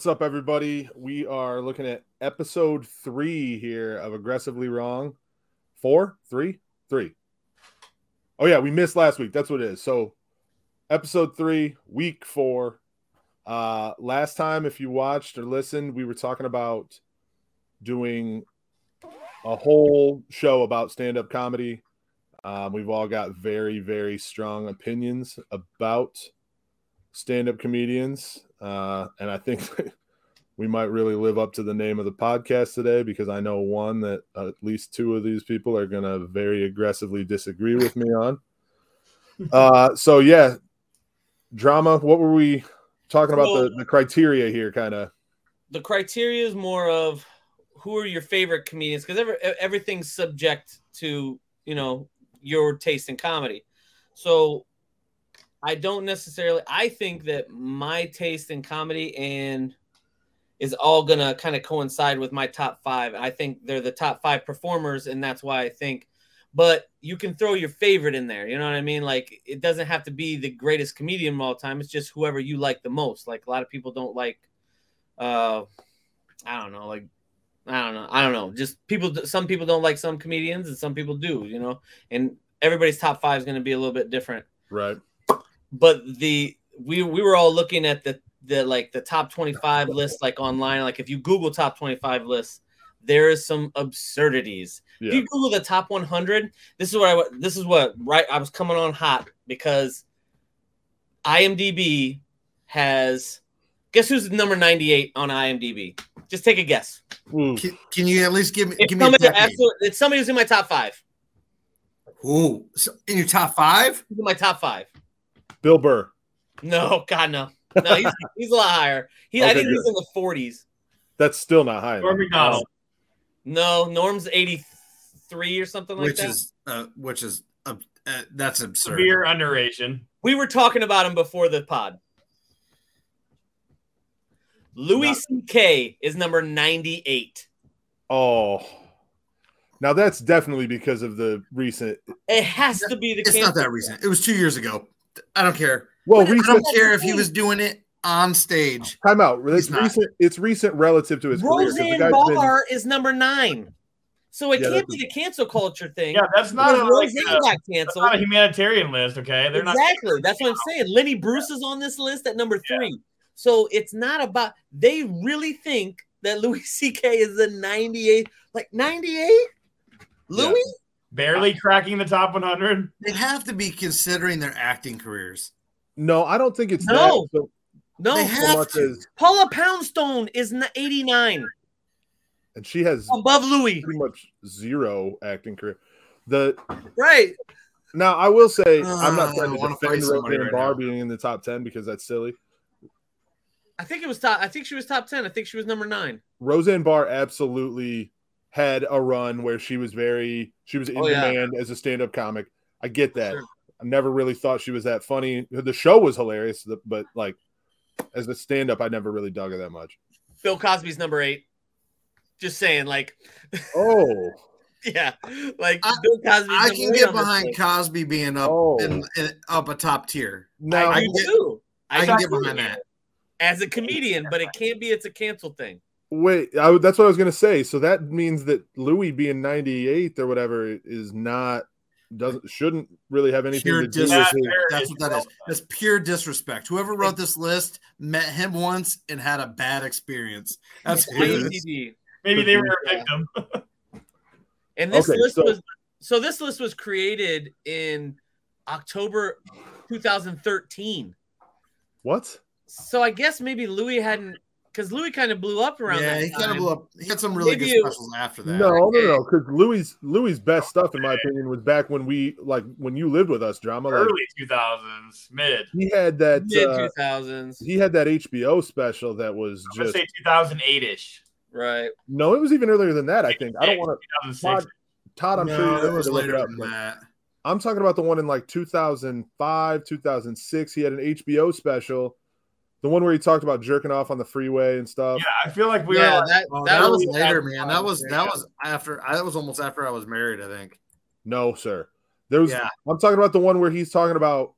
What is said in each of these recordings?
What's up, everybody? We are looking at episode three here of Aggressively Wrong. Four, three, three. Oh, yeah. We missed last week. That's what it is. So, episode three, week four. Uh, last time, if you watched or listened, we were talking about doing a whole show about stand up comedy. Um, we've all got very, very strong opinions about stand up comedians. Uh, and I think we might really live up to the name of the podcast today because I know one that at least two of these people are going to very aggressively disagree with me on. Uh, so, yeah, drama. What were we talking about? Well- the, the criteria here, kind of. The criteria is more of who are your favorite comedians because every, everything's subject to you know your taste in comedy. So I don't necessarily. I think that my taste in comedy and is all gonna kind of coincide with my top five. I think they're the top five performers, and that's why I think. But you can throw your favorite in there. You know what I mean? Like it doesn't have to be the greatest comedian of all time. It's just whoever you like the most. Like a lot of people don't like. Uh, I don't know. Like I don't know. I don't know. Just people. Some people don't like some comedians, and some people do. You know, and everybody's top five is going to be a little bit different Right. But the we we were all looking at the the like the top 25 list like online. Like if you google top 25 lists there is some absurdities. If you google the top 100 this is what i this is what right i was coming on hot because imdb has guess who's number 98 on imdb just take a guess. Ooh. Can, can you at least give me it's give me somebody, decade? absolute- it's somebody who's in my top five. Ooh, so in your top five? in my top five Bill Burr. no god no no he's, he's a lot higher he, i Okay, think he's in the 40s That's still not high. Norm enough. Macdonald. No, Norm's 83 or something like that. which that. is uh, which is uh, uh, that's absurd. Severe underration. we were talking about him before the pod. Louis Not- C.K. is number 98. Oh. Now that's definitely because of the recent. It has to be the It's not that recent. It was two years ago. I don't care. Well, I don't care if he was doing it on stage. time out. It's He's recent. It's recent relative to his career. 'cause the Roseanne guy's been- Barr is number nine. So it Yeah, can't be the cancel culture thing. Yeah, that's not because a, like, Roseanne a, got that's canceled. not a humanitarian list. Okay, they're not. exactly. That's what I'm saying. Lenny Bruce is on this list at number three. So it's not about they really think that Louis C.K. is the 98, like 98? Louis? Barely cracking the top 100. They have to be considering their acting careers. No, I don't think it's No. that so, No. They have much to. as, Paula Poundstone is n- 89 and she has above Louis. pretty much zero acting career. The Right. now I will say I'm Uh, not trying I to defend fight Roseanne right Barr being in the top ten because that's silly. I think it was top. I think she was top 10. I think she was number nine. Roseanne Barr absolutely had a run where she was very she was in Oh, yeah. demand as a stand-up comic. I get that. Sure. I never really thought she was that funny. The show was hilarious, but like as a stand-up, I never really dug her that much. Bill Cosby's number eight. Just saying, like, Oh, yeah, like I- Bill Cosby's I can get behind list. Cosby being up Oh. in, in- up a top tier. No, I I do get- too. I can do get behind that. as a comedian, but it can't be. It's a cancel thing. Wait, I, that's what I was gonna say. So that means that Louis being 98 or whatever is not doesn't shouldn't really have anything Pure to do with disrespect. That's what that is. That's pure disrespect. Whoever wrote this list met him once and had a bad experience. That's what it is. IMDb. Maybe they were a victim. And this Okay, list so- was so this list was created in October 2013. What? So I guess maybe Louis hadn't because Louis kind of blew up around that. Yeah, that he kind of blew up. He had some really Maybe good it- specials after that. No, no, no. Because Louis Louis' best stuff, in my opinion, was back when we like when you lived with us, drama. Like Early 2000s, mid. he had that mid uh, 2000s, he had that HBO special that was I'm just say 2008 ish. right? no, it was even earlier than that. I think I don't want to 2006. Todd. I'm no, sure you're it was to look it later up. than that. I'm talking about the one in like 2005, 2006. He had an HBO special, the one where he talked about jerking off on the freeway and stuff. Yeah, I feel like we yeah, were. Like, that, Oh, that, that, was was later, man. That was that was after. That was almost after I was married. I think. No, sir. There was. Yeah. I'm talking about the one where he's talking about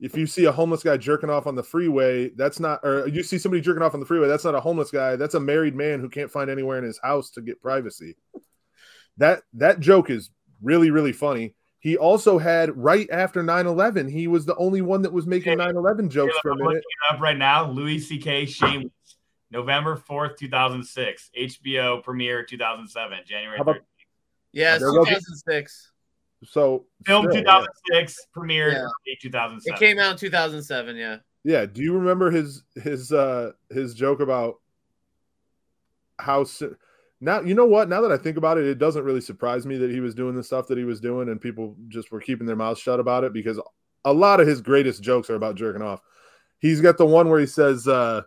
if you see a homeless guy jerking off on the freeway, that's not, or you see somebody jerking off on the freeway, that's not a homeless guy. That's a married man who can't find anywhere in his house to get privacy. That that joke is really really funny. He also had right after 9-11, he was the only one that was making 9-11 jokes for a I'm minute. looking up right now. Louis C.K. Shameless, November fourth, two thousand six. HBO premiere, two thousand seven, January. How about- 13th. Yeah, it's There we go. 2006. So Film still, two thousand six, premiere Yeah. two thousand It came out in 2007. Yeah. Yeah. Do you remember his his uh his joke about how si- now you know what? Now that I think about it, it doesn't really surprise me that he was doing the stuff that he was doing, and people just were keeping their mouths shut about it because a lot of his greatest jokes are about jerking off. He's got the one where he says, uh,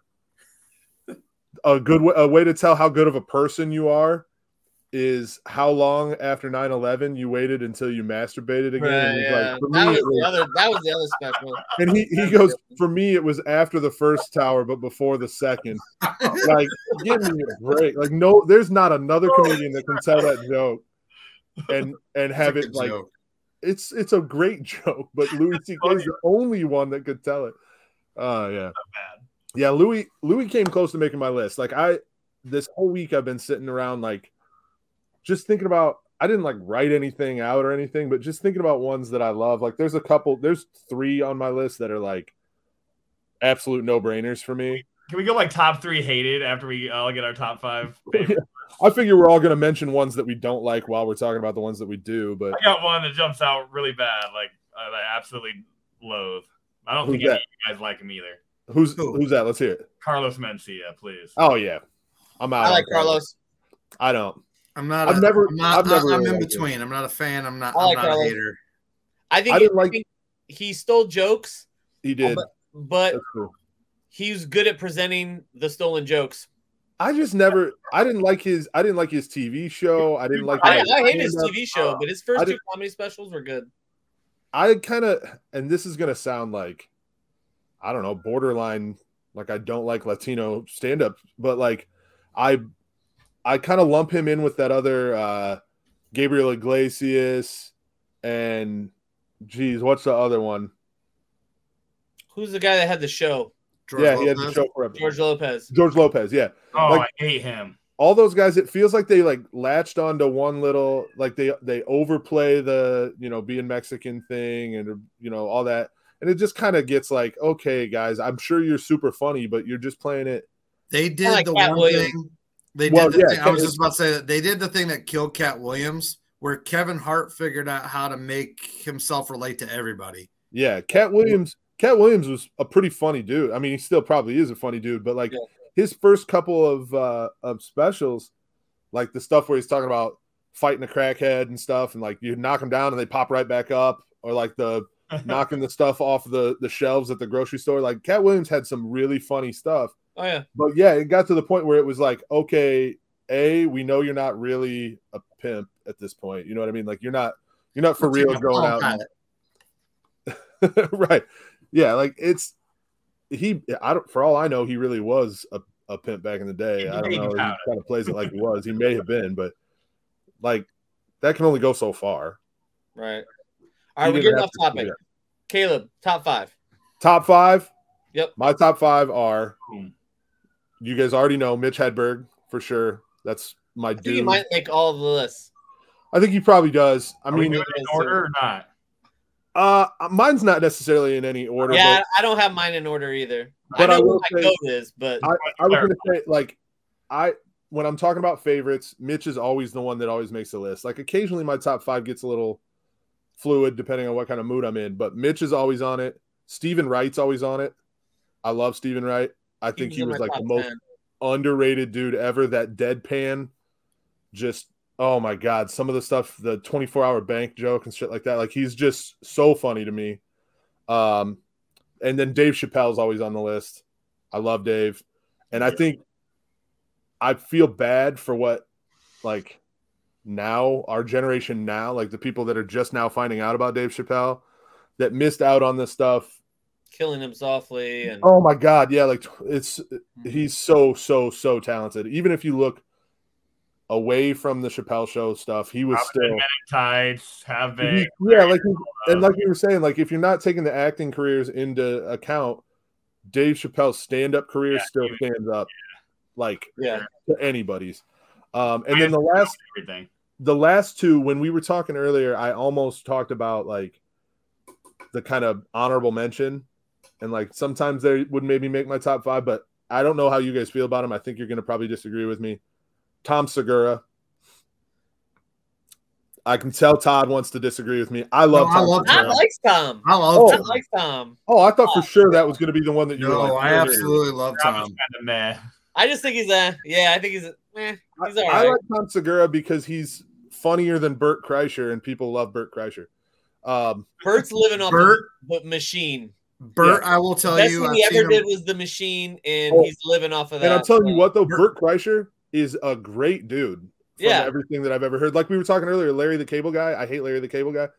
"A good way, a way to tell how good of a person you are." Is how long after 9-11 you waited until you masturbated again? And yeah. like, "For that was was- the other. That was the other special. and he, he goes, for me, it was after the first tower, but before the second. Like, give me a break. Like, no, there's not another comedian that can tell that joke and and have it like joke. it's it's a great joke, but Louis C.K. is the only one that could tell it. Uh yeah. Yeah, Louis Louis came close to making my list. Like I this whole week I've been sitting around like just thinking about I didn't like write anything out or anything, but just thinking about ones that I love. Like there's a couple, there's three on my list that are like absolute no-brainers for me. Can we go like top three hated after we all get our top five? I figure we're all gonna mention ones that we don't like while we're talking about the ones that we do, but I got one that jumps out really bad. Like uh, I, I absolutely loathe. I don't Who's think any of you guys like him either. who's Who? who's that? Let's hear it. Carlos Mencia, please. Oh yeah. I'm out. I on like Carlos. I don't. I'm not. I've a- never- I'm, not, I've never I'm really in liked him. between. I'm not a fan. I'm not. I I'm like not a hater. I think, I he, didn't like- think he stole jokes, He did. but That's cool. he's good at presenting the stolen jokes. I just never. I didn't like his. I didn't like his TV show. I didn't like. I, I hate his. TV show, but his first two comedy specials were good. I kind of, and this is gonna sound like, I don't know, borderline. Like I don't like Latino stand-up, but like, I, I kind of lump him in with that other uh Gabriel Iglesias, and, geez, what's the other one? Who's the guy that had the show? George yeah, he had the Lopez. show forever. George Lopez. George Lopez. Yeah, Oh, Like- I hate him. all those guys it feels like they like latched onto one little like they they overplay the you know being mexican thing and you know all that and it just kind of gets like okay guys i'm sure you're super funny but you're just playing it They did like the Katt one Williams. thing. They Well, did. The yeah, thing, I was just about to say that they did the thing that killed Katt Williams, where Kevin Hart figured out how to make himself relate to everybody. yeah katt williams katt williams was a pretty funny dude i mean he still probably is a funny dude but like Yeah. his first couple of uh of specials like the stuff where he's talking about fighting a crackhead and stuff and like you knock them down and they pop right back up or like the knocking the stuff off the the shelves at the grocery store. Like Katt Williams had some really funny stuff. Oh yeah, But yeah, it got to the point where it was like, okay, A, we know you're not really a pimp at this point. You know what I mean? Like you're not you're not for real going out. and- right. Yeah, like it's he I don't for all I know, he really was a, a pimp back in the day. He I don't know. He kind of plays it like he was. He may have been, but like that can only go so far. right. All right, we're didn't getting off topic. that. Caleb, top five. Top five. Yep. My top five are Boom. You guys already know Mitch Hedberg for sure. That's my I think dude. he might make all of the lists. I think he probably does. I Are we mean, doing in order or not? uh, mine's not necessarily in any order. Yeah, I don't have mine in order either. But I I know will who my say- goat is, but but I, I was gonna say like I when I'm talking about favorites, Mitch is always the one that always makes the list. Like occasionally my top five gets a little fluid depending on what kind of mood I'm in, but Mitch is always on it. Steven Wright's always on it. I love Steven Wright. I think he's he was like the most 10. underrated dude ever. That deadpan, just oh my god, some of the stuff, the 24 hour bank joke and shit like that. Like he's just so funny to me. Um, and then Dave Chappelle's always on the list. I love Dave, and I think I feel bad for what like now our generation now, like the people that are just now finding out about Dave Chappelle that missed out on this stuff killing him softly and Oh my god, yeah, like it's he's so so so talented. Even if you look away from the Chappelle show stuff, he was Robin still Hood, Men Tights, have he- been. yeah, like he- and like you were saying, like if you're not taking the acting careers into account, Dave Chappelle's stand-up career Yeah, still stands up like Yeah. to anybody's. Um, and then the last everything. the last two, when we were talking earlier, I almost talked about like the kind of honorable mention, and like sometimes they would maybe make my top five, but I don't know how you guys feel about him. I think you're going to probably disagree with me. Tom Segura. I can tell Todd wants to disagree with me. I love No, I Tom love I Segura. like Tom. I love Oh. I Tom. like Tom. Oh, I thought for sure that was going to be the one that you were No, like. I absolutely love Tom. kind of meh. I just think he's a yeah. I think he's a, eh, he's all I right. like Tom Segura because he's funnier than Bert Kreischer, and people love Bert Kreischer. Um, Bert's living off Bert, the machine. Bert, I will tell Best you, thing I've he seen ever him- did was the machine, and Oh. he's living off of that. and I'm telling you what, though, Bert- Bert Kreischer is a great dude. From Yeah. everything that I've ever heard. Like we were talking earlier, Larry the Cable Guy. I hate Larry the Cable Guy,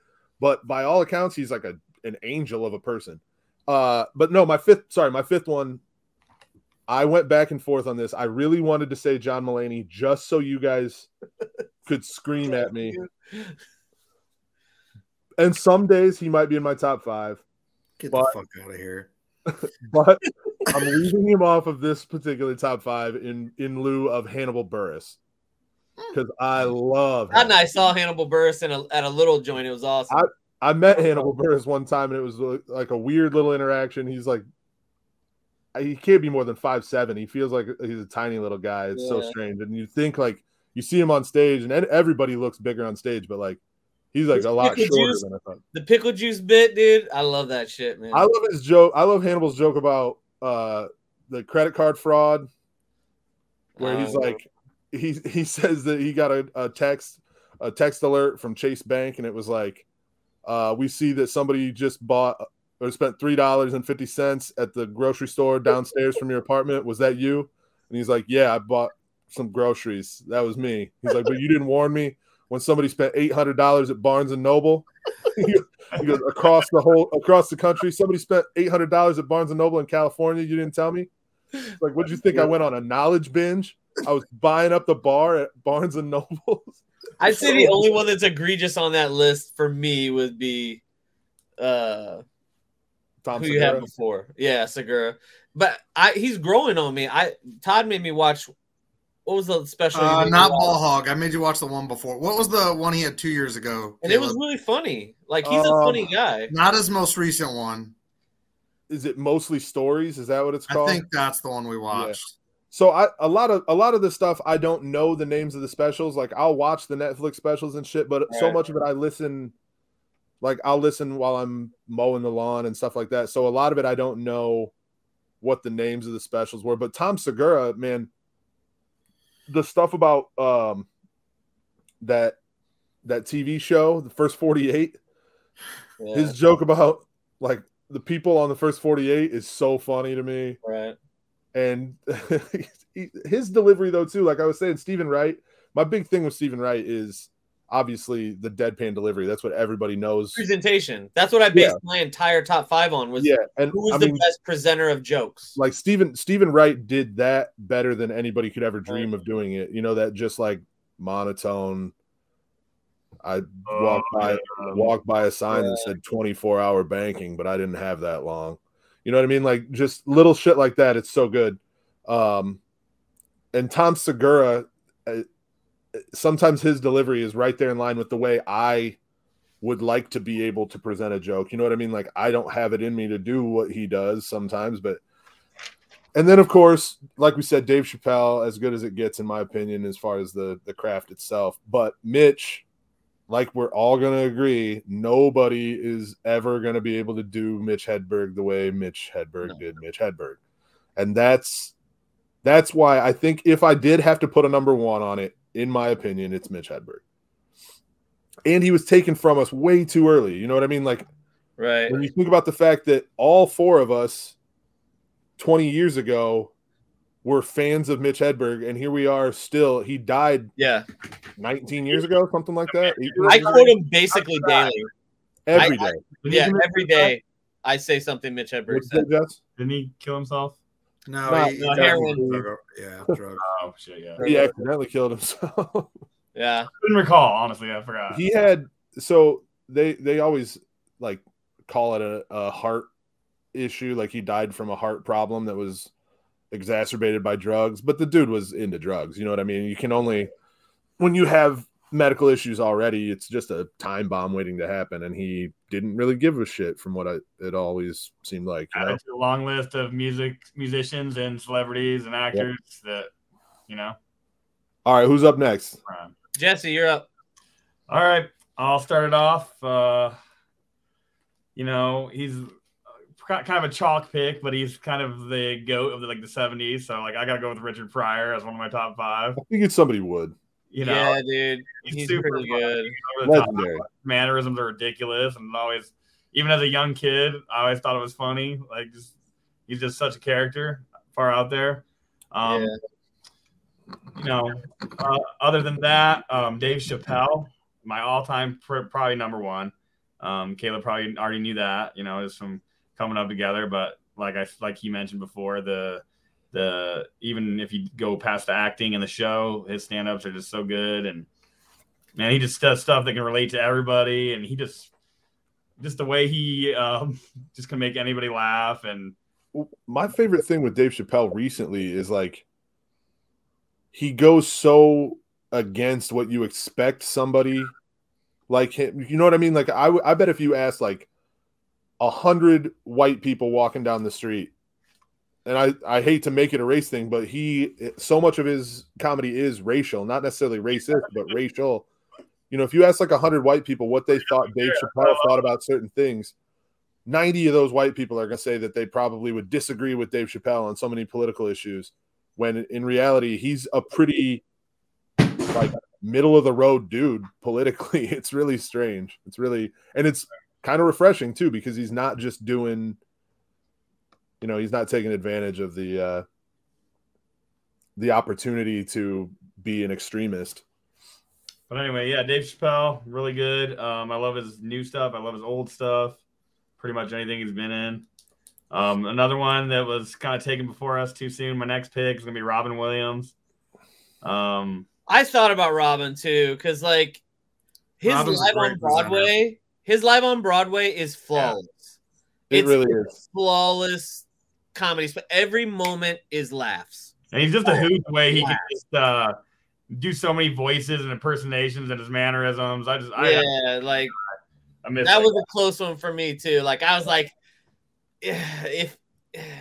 but by all accounts, he's like a an angel of a person. Uh, but no, my fifth, sorry, my fifth one. I went back and forth on this. I really wanted to say John Mulaney just so you guys could scream at me. And some days he might be in my top five, Get but- the fuck out of here. but I'm leaving him off of this particular top five in in lieu of Hannibal Buress hmm. because I love. That him. I saw Hannibal Buress in a, at a little joint. It was awesome. I I met Hannibal Buress one time, and it was like a weird little interaction. He's like, he can't be more than five seven. He feels like he's a tiny little guy. It's so strange, and you think like you see him on stage, and everybody looks bigger on stage, but like he's like His a lot shorter juice- than I thought. the pickle juice bit, dude. I love that shit, man. I love his joke. I love Hannibal's joke about uh the credit card fraud, where he's Oh. like, he he says that he got a, a text a text alert from Chase Bank, and it was like, uh, we see that somebody just bought or spent three dollars and fifty cents at the grocery store downstairs from your apartment. Was that you? And he's like, yeah, I bought some groceries. That was me. He's like, but you didn't warn me when somebody spent eight hundred dollars at Barnes and Noble. Across the whole across the country. Somebody spent eight hundred dollars at Barnes and Noble in California. You didn't tell me. Like, what'd you think? I went on a knowledge binge. I was buying up the bar at Barnes and Noble. I'd say the only one that's egregious on that list for me would be uh Tom who you had before. Yeah, Segura. But I he's growing on me. I Todd made me watch what was the special? Uh, not watch? Ball Hog. I made you watch the one before. What was the one he had two years ago? And it was really funny. Like he's a Um, funny guy. not his most recent one. Is it mostly stories? Is that what it's called? I think that's the one we watched. So I a lot of a lot of the stuff I don't know the names of the specials. Like I'll watch the Netflix specials and shit, but so much of it I listen like I'll listen while I'm mowing the lawn and stuff like that. So a lot of it I don't know what the names of the specials were. But Tom Segura, man, the stuff about um that that TV show, the first 48, Yeah, his joke about like the people on the first 48 is so funny to me right. and his delivery though too like i was saying steven wright my big thing with steven wright is obviously the deadpan delivery that's what everybody knows. Presentation. That's what I based my entire top five on was yeah and who was i the mean best presenter of jokes. like steven steven wright did that better than anybody could ever dream of doing it. You know that just like monotone i walked by Um, walked by a sign that said 24 hour banking but i didn't have that long. You know what i mean? Like just little shit like that it's so good. Um and tom segura uh, sometimes his delivery is right there in line with the way i would like to be able to present a joke you know what i mean like i don't have it in me to do what he does sometimes but and then of course like we said dave chappelle as good as it gets in my opinion as far as the the craft itself but mitch like we're all going to agree, nobody is ever going to be able to do Mitch Hedberg the way Mitch Hedberg No. did Mitch Hedberg. And that's that's why I think if I did have to put a number 1 on it, in my opinion, it's Mitch Hedberg. And he was taken from us way too early. You know what I mean? Like Right. when you think about the fact that all four of us 20 years ago were fans of Mitch Hedberg and here we are still he died Yeah. 19 years ago something like that. I quote him basically daily. every I- day. Didn't Yeah, commit every suicide? day I say something Mitch Hedberg What'd said. Didn't he kill himself? No, No, he, he no, died heroin. drug- Yeah, drugs. Oh shit, yeah. He accidentally killed himself. Yeah. Couldn't recall, honestly. I forgot. he had so they they always like call it a, a heart issue like he died from a heart problem that was exacerbated by drugs but the dude was into drugs you know what i mean you can only when you have medical issues already it's just a time bomb waiting to happen and he didn't really give a shit from what I, it always seemed like you know? Added to a long list of music musicians and celebrities and actors that you know. all right who's up next Jesse, you're up. All right, I'll start it off. Uh, you know, he's uh, kind of a chalk pick, but he's kind of the goat of the, like the '70s. So like, I got to go with Richard Pryor as one of my top five. i figured somebody would You know, yeah, dude. he's He's super pretty good. over the top. legendary mannerisms are ridiculous, and always, even as a young kid, I always thought it was funny. Like, just he's just such a character, far out there. Um, Yeah. You know, uh, other than that, um, Dave Chappelle, my all-time pr- probably number one. Um, Caleb probably already knew that. You know, just from coming up together. But like I like he mentioned before, the the even if you go past the acting and the show, his stand-ups are just so good and man, he just does stuff that can relate to everybody, and he just just the way he um, just can make anybody laugh. And my favorite thing with Dave Chappelle recently is like he goes so against what you expect somebody like him. You know what I mean? Like I, I bet if you ask like a hundred white people walking down the street, and I, I hate to make it a race thing, but he so much of his comedy is racial, not necessarily racist, but racial. You know, if you ask like a hundred white people what they thought Dave Chappelle thought about certain things, 90 of those white people are going to say that they probably would disagree with Dave Chappelle on so many political issues when in reality he's a pretty like middle of the road dude politically. It's really strange. It's really and it's kind of refreshing too because he's not just doing you know he's not taking advantage of the uh the opportunity to be an extremist but anyway, yeah, Dave Chappelle, really good. Um, I love his new stuff. I love his old stuff. Pretty much anything he's been in. Um, another one that was kind of taken before us too soon. My next pick is gonna be Robin Williams. Um, I thought about Robin too, because like his Robin's live on Broadway, his live on Broadway is flawless. it It's really is flawless comedy. But every moment is laughs. and he's just a hoot the way he can just uh, do so many voices and impersonations and his mannerisms. I just, I, yeah, like I miss that was a close one for me too. Like I was like, if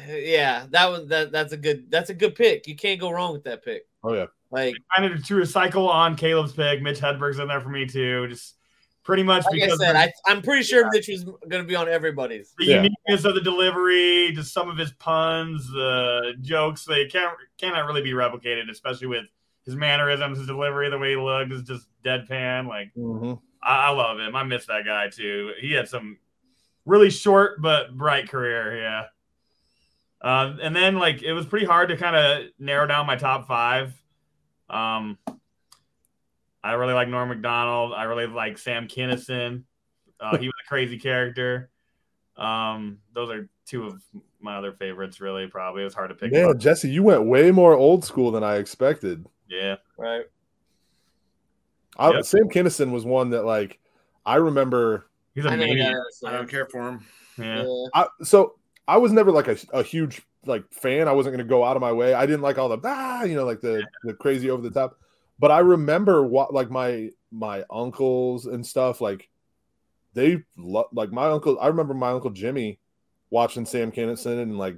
yeah, that was that. That's a good. That's a good pick. You can't go wrong with that pick. oh yeah Like kind of to recycle on Caleb's pick. Mitch Hedberg's in there for me too. Just pretty much like I said, of, I, I'm pretty sure Mitch was going to be on everybody's. the Yeah. uniqueness of the delivery, just some of his puns, the jokes, they can't cannot really be replicated, especially with his mannerisms, his delivery, the way he looks—is just deadpan. Like Mhm. I, I love him. I miss that guy too. He had some really short but bright career. Yeah. Uh, and then like it was pretty hard to kind of narrow down my top five. Um, I really like Norm Macdonald. I really like Sam Kinison. Uh, he was a crazy character. Um, those are two of my other favorites. Really, probably it was hard to pick. man one. jesse you went way more old school than i expected Yeah, Right. I, Yep. sam kinison was one that like i remember he's I a never maniac. it. I don't care for him. Yeah. Yeah. I, so I was never like a, a huge like fan. I wasn't going to go out of my way. I didn't like all the ah, you know, like the the crazy over the top. But I remember what like my my uncles and stuff like they lo- like my uncle. I remember my uncle Jimmy watching Sam Kinison and like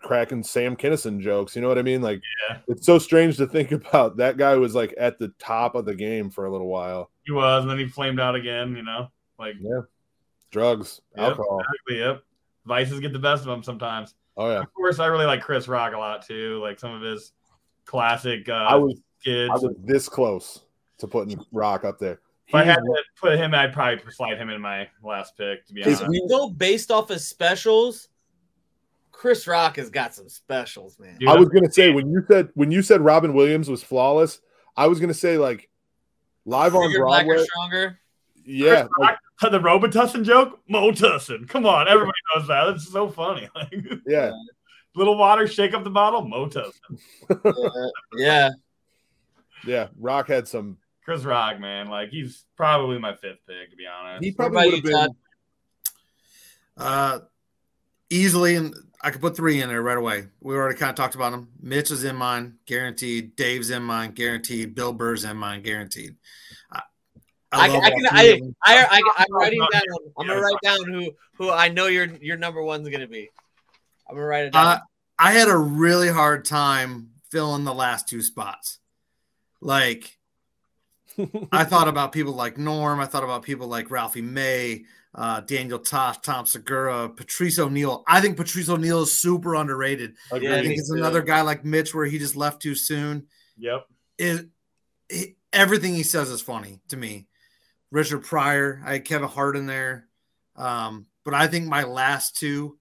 cracking Sam Kinison jokes. You know what I mean? Like Yeah. it's so strange to think about. That guy was like at the top of the game for a little while. He was, and then he flamed out again. You know, like Yeah, drugs, Yep. alcohol. exactly. Yep. Vices get the best of them sometimes. Oh yeah, Of course, I really like Chris Rock a lot too. Like some of his classic uh, I was skits. I was this close to putting Rock up there. if I had to put him, I'd probably slide him in my last pick. To be honest, If you go based off of specials, Chris Rock has got some specials, man. Dude, I was gonna say when you said when you said Robin Williams was flawless, I was gonna say like live on Bigger, blacker, Broadway. stronger. Yeah, Chris Rock, the Robitussin joke, Mo Tussin. Come on, everybody knows that. It's so funny. Like, yeah. little water, shake up the bottle. Motos. yeah. Yeah, Rock had some. Chris Rock, man, like he's probably my fifth pick to be honest. He probably would have been. Todd? Uh, easily, and I could put three in there right away. We already kind of talked about them. Mitch is in mine, guaranteed. Dave's in mine, guaranteed. Bill Burr's in mine, guaranteed. I, I, love I can. three I, I, I, I'm writing down. I'm gonna write down who who I know your your number one's gonna be. I'm gonna write it down. Uh, I had a really hard time filling the last two spots. Like, I thought about people like Norm. I thought about people like Ralphie May, uh, Daniel Tosh, Tom Segura, Patrice O'Neal. I think Patrice O'Neal is super underrated. Agreed. Yeah, I think it's too. another guy like Mitch where he just left too soon. Yep. Is he, everything he says is funny to me. Richard Pryor, I had Kevin Hart in there, um, but I think my last two,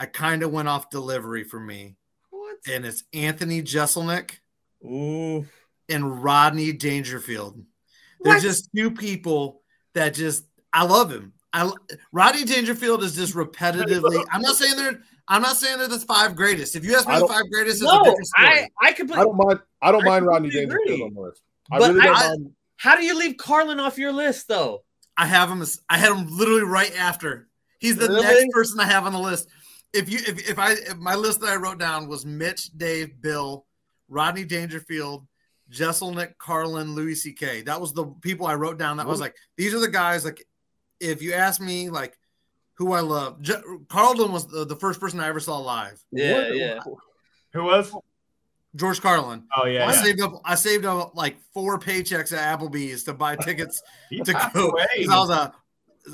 I kind of went off delivery for me, what? and it's Anthony Jeselnik Ooh. And Rodney Dangerfield. They're What? just two people that just I love him. I Rodney Dangerfield is just repetitively. I'm not saying they're. I'm not saying they're the five greatest. If you ask me the five greatest, it's a No, different story. I I I completely. don't mind. I don't I mind Rodney completely Dangerfield on the list. I But really don't I- mind. How do you leave Carlin off your list though? I have him. I had him literally right after. He's the Really? next person I have on the list. If you, if, if I, if my list that I wrote down was Mitch, Dave, Bill, Rodney Dangerfield, Jeselnik, Carlin, Louis C.K. That was the people I wrote down. That was like these are the guys. Like, if you ask me, like who I love, Je- Carlin was the, the first person I ever saw live. Yeah, What- yeah. Who was? George Carlin. Oh yeah. I yeah. saved up. I saved up like four paychecks at Applebee's to buy tickets to go. away 'cause I was a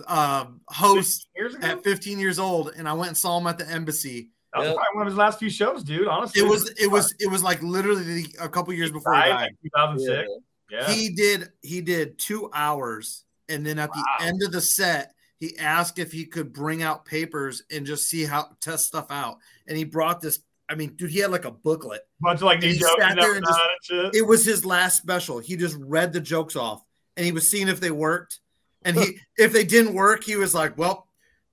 uh, host years ago. at 15 years old, and I went and saw him at the embassy. That was Yep. probably one of his last few shows, dude. Honestly, It was it was it was like literally a couple years before he died, died. 2006. Yeah. He did he did two hours, and then at the end of the set, he asked if he could bring out papers and just see how test stuff out. And he brought this. I mean, dude, he had like a booklet. bunch of like new he jokes sat and there and just- shit. It was his last special. He just read the jokes off, and he was seeing if they worked. And he if they didn't work, he was like, "Well,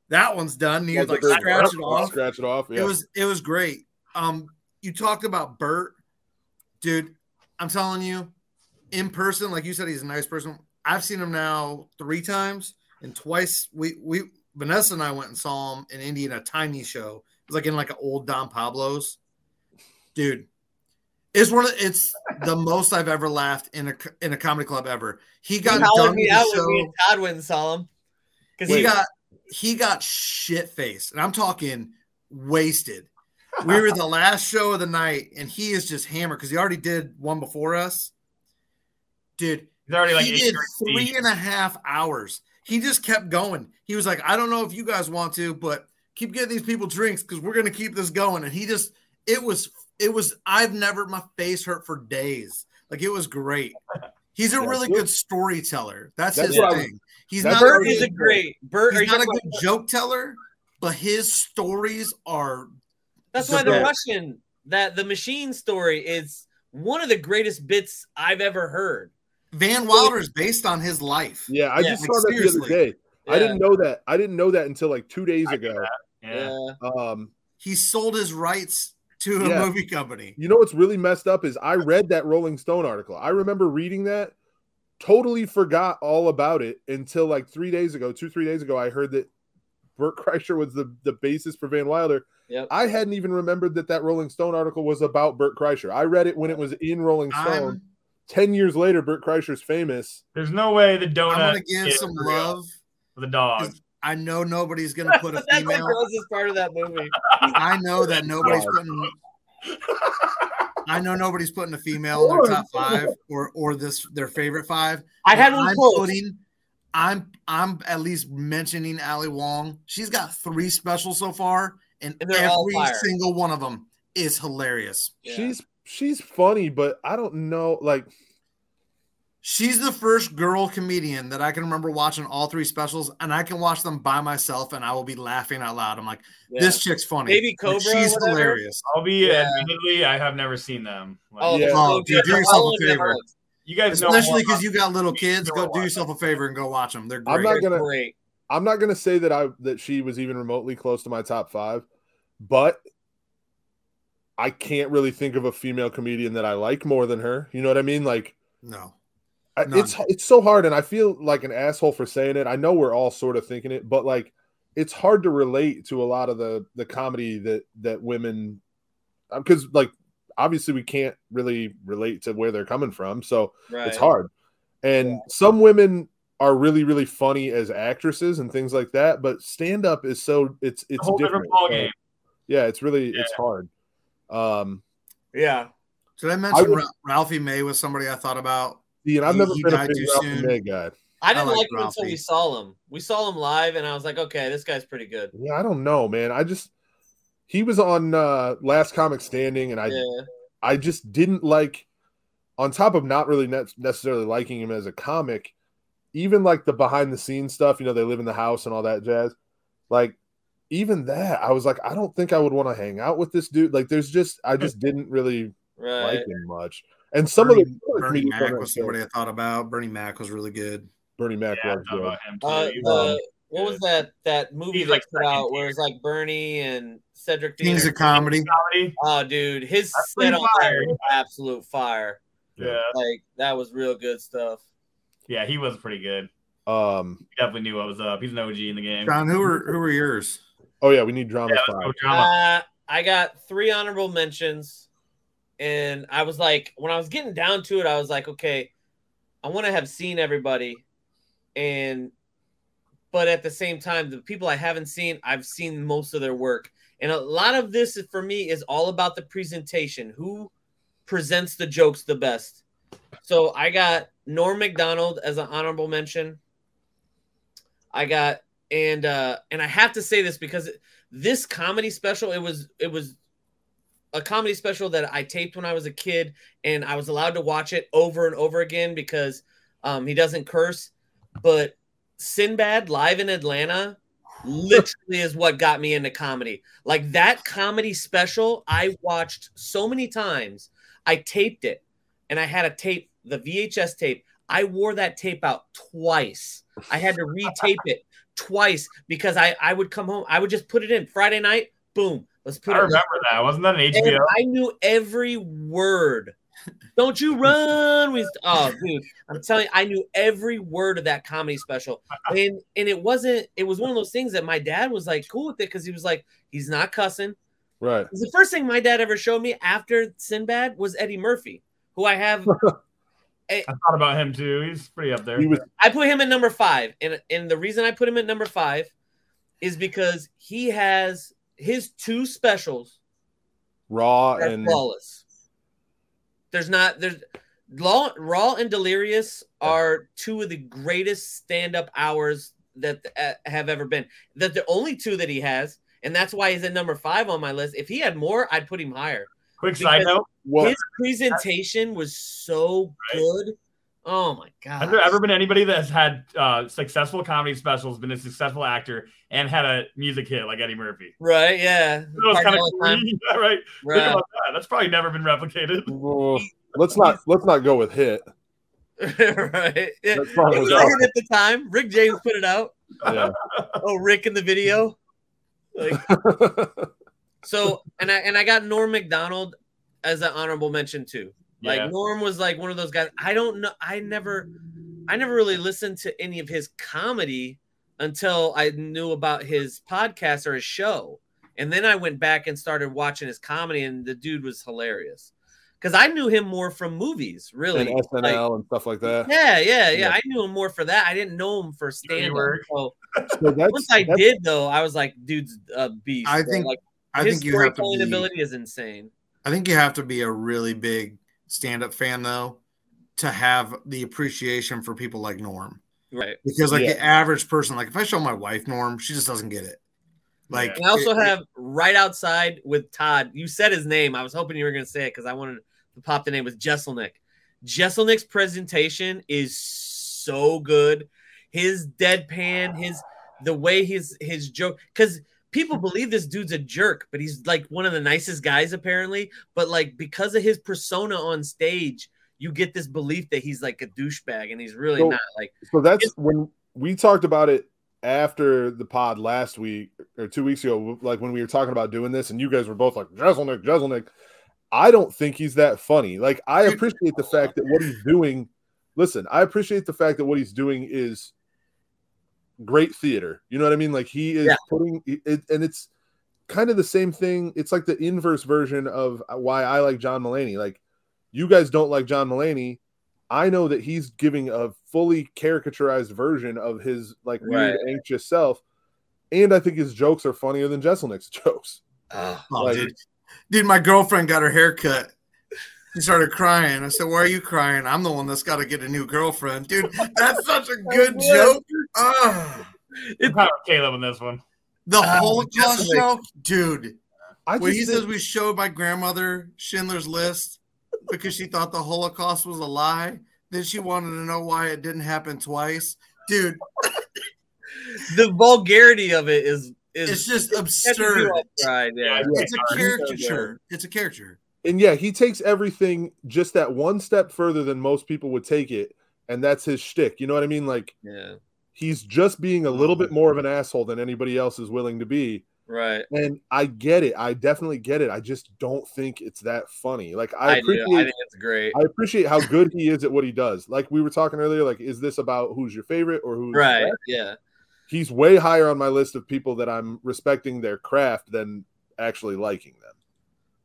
that one's done." And he was like, Like "Scratch it off." Scratch it off. Yeah. It was it was great. Um, you talked about Bert, dude. I'm telling you, in person, like you said, he's a nice person. I've seen him now three times, and twice we we Vanessa and I went and saw him in Indy in a tiny show. It was like in like an old Don Pablo's, dude. It's one of it's the most I've ever laughed in a in a comedy club ever. He got He done hollered me the out when me and Todd went and saw him. Because he he got he got shit faced, and I'm talking wasted. We were the last show of the night, and he is just hammered because he already did one before us. Dude, He's already like he did years three deep. and a half hours. He just kept going. He was like, I don't know if you guys want to, but keep getting these people drinks because we're gonna keep this going. And he just it was it was I've never my face hurt for days. Like it was great. He's a really good storyteller. That's, That's his what I thing. He's that's not what I a was Bert is a great Bert. He's not a talking good joke teller, but his stories are That's why the Yeah. Russian that the machine story is one of the greatest bits I've ever heard. Van Wilder's based on his life. yeah, I Yeah, just like, saw that the other day. I didn't know that. I didn't know that until like two days ago. Yeah. Yeah. Um, He sold his rights to a Yeah. movie company. you know what's really messed up is I read that Rolling Stone article. I remember reading that, totally forgot all about it until like three days ago, two three days ago. I heard that Bert Kreischer was the the basis for Van Wilder. Yep. I hadn't even remembered that that Rolling Stone article was about Bert Kreischer. I read it when it was in Rolling Stone. I'm, Ten years later, Bert Kreischer's famous. There's no way the donut. I'm gonna give some love. for the dog. I know nobody's gonna put a That's the female. grossest part of that movie. I know that nobody's putting. I know nobody's putting a female in their top five or or this their favorite five. I had But one I'm close. putting. I'm I'm at least mentioning Ali Wong. She's got three specials so far, and, And every single one of them is hilarious. Yeah. She's she's funny, but I don't know. Like She's the first girl comedian that I can remember watching all three specials, and I can watch them by myself, and I will be laughing out loud. I'm like, Yeah. this chick's funny. Baby Cobra or she's hilarious. I'll be Yeah. admittedly, I have never seen them. Like, Oh, Yeah. Oh, dude, do yourself a All of them favor. you guys Especially because you got little kids, go do yourself a favor and go watch them. They're great. I'm not gonna- great. I'm not gonna say that I that she was even remotely close to my top five, but I can't really think of a female comedian that I like more than her. You know what I mean? Like No. I- None. it's it's so hard, and I feel like an asshole for saying it. I know we're all sort of thinking it, but like it's hard to relate to a lot of the the comedy that that women because like obviously we can't really relate to where they're coming from, so Right. it's hard. And some women are really really funny as actresses and things like that, but stand up is so it's A it's whole different. different ball So, game. yeah, it's really it's hard. Um, Yeah. Did I mention would- Ralphie May was somebody I thought about? See, and I've He- never he been a died big too Ralphie. May guy. I didn't I like like him until we saw him. We saw him live, and I was like, okay, this guy's pretty good. Yeah, I don't know, man. I just he was on uh Last Comic Standing, and I Yeah. I just didn't like. On top of not really ne- necessarily liking him as a comic, even like the behind the scenes stuff, you know, they live in the house and all that jazz. Like even that, I was like, I don't think I would want to hang out with this dude. Like, there's just I just didn't really Right. like him much. And some Bernie, of the Bernie comedians Mac was show- somebody I thought about. Bernie Mac was really good. Bernie Mac Yeah, was good. about him too. Uh, the, was- what was that that movie He's that like put second out where tier. it's like Bernie and Cedric Kings Diener? of Comedy. Comedy. Oh, dude, his set on that fire. absolute fire. Yeah, Like that was real good stuff. yeah, he was pretty good. Um. He definitely knew what was up. He's an OG in the game. John, who were who were yours? Oh yeah, we need drama Yeah, five. drama. Uh, I got three honorable mentions, and I was like, when I was getting down to it, I was like, okay, I want to have seen everybody, and but at the same time, the people I haven't seen, I've seen most of their work, and a lot of this for me is all about the presentation. Who presents the jokes the best? So I got Norm Macdonald as an honorable mention. I got and uh and I have to say this because this comedy special it was it was a comedy special that I taped when I was a kid and I was allowed to watch it over and over again because um he doesn't curse but Sinbad live in Atlanta literally is what got me into comedy like that comedy special I watched so many times I taped it and I had a tape the VHS tape I wore that tape out twice I had to retape it twice because I I would come home. I would just put it in Friday night. Boom. Let's put I it. remember that. Wasn't that an And HBO? I knew every word. Don't you run? We oh dude, I'm telling you, I knew every word of that comedy special, and and it wasn't. It was one of those things that my dad was like cool with it because he was like, he's not cussing. Right. The first thing my dad ever showed me after Sinbad was Eddie Murphy, who I have. I thought about him too. He's pretty up there. He was I put him at number five, and and the reason I put him at number five is because he has his two specials raw and flawless. There's not there's Raw, Raw and Delirious are two of the greatest stand-up hours that uh, have ever been. That the only two that he has, and that's why he's at number five on my list. If he had more, I'd put him higher. Quick side note: well, His presentation was so Right. good. Oh my god! Has there ever been anybody that has had uh, successful comedy specials, been a successful actor, and had a music hit like Eddie Murphy? Right? Yeah. That was kind of All the time. right? Think about that. That's probably never been replicated. well, let's not let's not go with hit. right. Yeah. It was what a I- hit at the time. Rick James put it out. Yeah. Oh, Rick in the video. Like so, and I and I got Norm Macdonald as an honorable mention too. Like Yeah. Norm was like one of those guys. I don't know. I never, I never really listened to any of his comedy until I knew about his podcast or his show, and then I went back and started watching his comedy, and the dude was hilarious. Because I knew him more from movies, really. and SNL Like, and stuff like that. yeah, yeah, yeah, Yeah. I knew him more for that. I didn't know him for stand up. So So once I did, though, I was like, dude's a beast. I think- like I his think you have to be. ability is insane. I think you have to be a really big stand-up fan though to have the appreciation for people like Norm. Right. Because like Yeah. the average person, like if I show my wife Norm, she just doesn't get it. Like And I also it- have right outside with Todd. You said his name. I was hoping you were going to say it because I wanted to pop the name with Jeselnik. Jeselnik's presentation is so good. His deadpan, his the way his his joke because people believe this dude's a jerk, but he's like one of the nicest guys apparently. But like because of his persona on stage, you get this belief that he's like a douchebag, and he's really So- not. Like so that's when we talked about it after the pod last week or two weeks ago, like when we were talking about doing this, and you guys were both like Jeselnik, Jeselnik. I don't think he's that funny. Like I appreciate the fact that what he's doing. Listen, I appreciate the fact that what he's doing is great theater. You know what I mean? Like he is Yeah. putting it, and it's kind of the same thing. It's like the inverse version of why I like John Mulaney. Like you guys don't like John Mulaney. I know that he's giving a fully caricaturized version of his like weird, anxious self, and I think his jokes are funnier than Jeselnik's jokes. Oh, Like- dude. dude, my girlfriend got her hair cut. She started crying. I said, Why are you crying? I'm the one that's got to get a new girlfriend. Dude, that's such a good joke. Ah. I'm Caleb in this one. the Ah, Holocaust definitely. joke, dude. I When he think- says we showed my grandmother Schindler's List because she thought the Holocaust was a lie, then she wanted to know why it didn't happen twice. Dude, the vulgarity of it is is it's just catches absurd. you off guard, yeah. Yeah. It's a Sorry. caricature. It's a caricature. and yeah, he takes everything just that one step further than most people would take it, and that's his shtick. You know what I mean? Like Yeah. he's just being a little bit more of an asshole than anybody else is willing to be. Right. And I get it. I definitely get it. I just don't think it's that funny. Like I, I, do. appreciate I think it's great. I appreciate how good he is at what he does. Like we were talking earlier, like is this about who's your favorite or who's Right. Yeah. He's way higher on my list of people that I'm respecting their craft than actually liking them.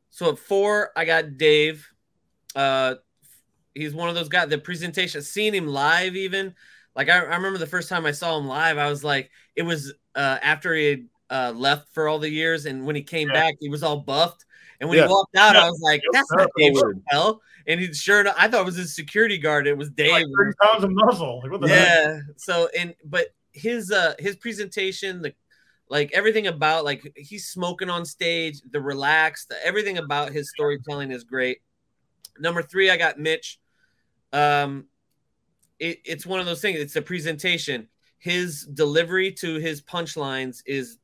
So at four, I got Dave. Uh, he's one of those guys. The presentation, seeing him live, even like I, I remember the first time I saw him live, I was like, it was uh, after he had uh, left for all the years, and when he came Yeah. back, he was all buffed. And when Yeah. he walked out, Yeah. I was like, "That's not Dave. Chappelle." And he sure, enough, I thought it was his security guard. It was Dave. Like 30 pounds of muscle. Like, what the heck? yeah so and but his uh his presentation the like everything about like he's smoking on stage the relaxed everything about his storytelling is great number three i got mitch um it, it's one of those things it's the presentation his delivery to his punchlines is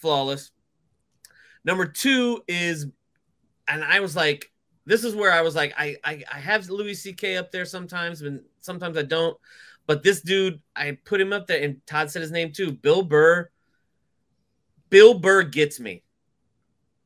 flawless number two is and i was like this is where i was like i i, I have louis ck up there sometimes and sometimes i don't but this dude, I put him up there, and Todd said his name too. Bill Burr. Bill Burr gets me.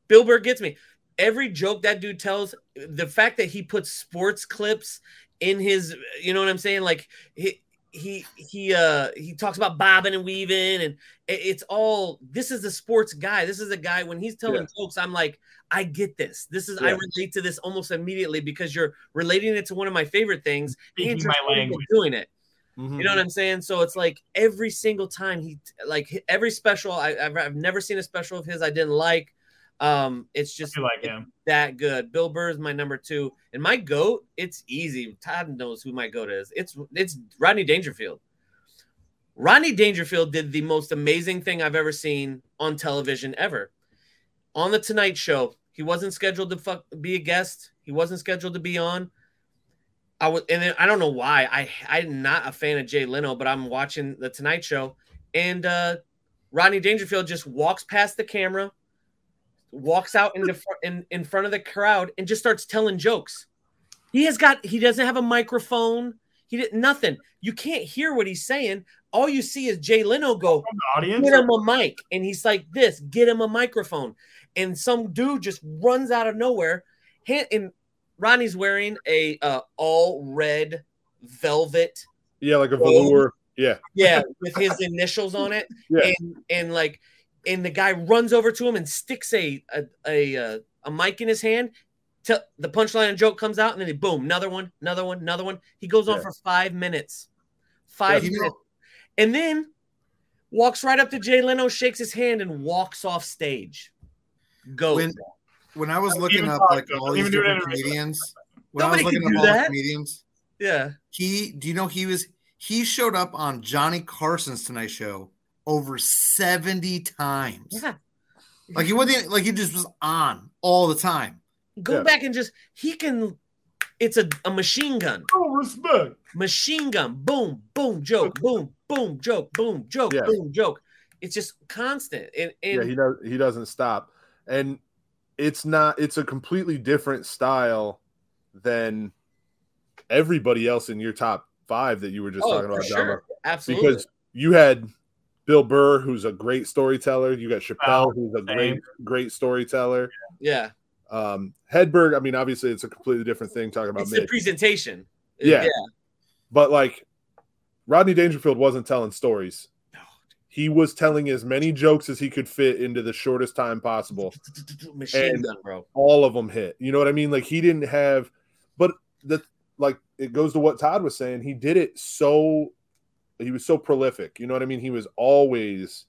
Bill Burr gets me. Every joke that dude tells, the fact that he puts sports clips in his, you know what I'm saying? Like he he he uh he talks about bobbing and weaving, and it- it's all. This is the sports guy. This is a guy when he's telling Yeah. jokes. I'm like, I get this. This is I relate to this almost immediately because you're relating it to one of my favorite things. Speaking and my language. doing it. Mhm. You know what I'm saying? So it's like every single time he, like every special, I, I've, I've never seen a special of his I didn't like. Um, it's just like him. that good. Bill Burr is my number two, and my goat. It's easy. Todd knows who my goat is. It's it's Rodney Dangerfield. Rodney Dangerfield did the most amazing thing I've ever seen on television ever. On the Tonight Show, he wasn't scheduled to fuck, be a guest. He wasn't scheduled to be on. I was, and then, I don't know why. I I'm not a fan of Jay Leno, but I'm watching the Tonight Show, and uh, Rodney Dangerfield just walks past the camera, walks out in the fr- in, in front of the crowd, and just starts telling jokes. He has got. He doesn't have a microphone. He did nothing. You can't hear what he's saying. All you see is Jay Leno go, From the audience. get him a mic. And he's like this, get him a microphone. And some dude just runs out of nowhere. And Ronnie's wearing a uh, all red velvet, Yeah, like a velour. Yeah. yeah, with his initials on it. Yeah. And and like, and the guy runs over to him and sticks a a a, uh, a mic in his hand. Till the punchline and joke comes out, and then he boom, another one, another one, another one. He goes on Yeah. for five minutes, five Yeah, you know- and then walks right up to Jay Leno, shakes his hand, and walks off stage. Go. When when I was Don't looking up like all these even do it different comedians, when Nobody I was looking do up all the comedians, yeah. he do you know he was he showed up on Johnny Carson's Tonight Show over 70 times. Yeah. Like he wasn't like he just was on all the time. Go Yeah. back and just he can. It's a, a machine gun. Oh, respect. Machine gun. Boom, boom, joke. Boom, boom, joke. Boom, joke. Yeah. Boom, joke. It's just constant. And, and yeah, he does. He doesn't stop, and it's not. It's a completely different style than everybody else in your top five that you were just oh, talking for about, sure. Absolutely. Because you had Bill Burr, who's a great storyteller. You got Chappelle, who's a great great storyteller. Yeah, Um, Hedberg, I mean, obviously it's a completely different thing talking about it's the presentation. Yeah. but like Rodney Dangerfield wasn't telling stories. He was telling as many jokes as he could fit into the shortest time possible. Machine And- gun, bro. All of them hit. You know what I mean? Like he didn't have, but the like it goes to what Todd was saying. He did it so he was so prolific. You know what I mean? He was always.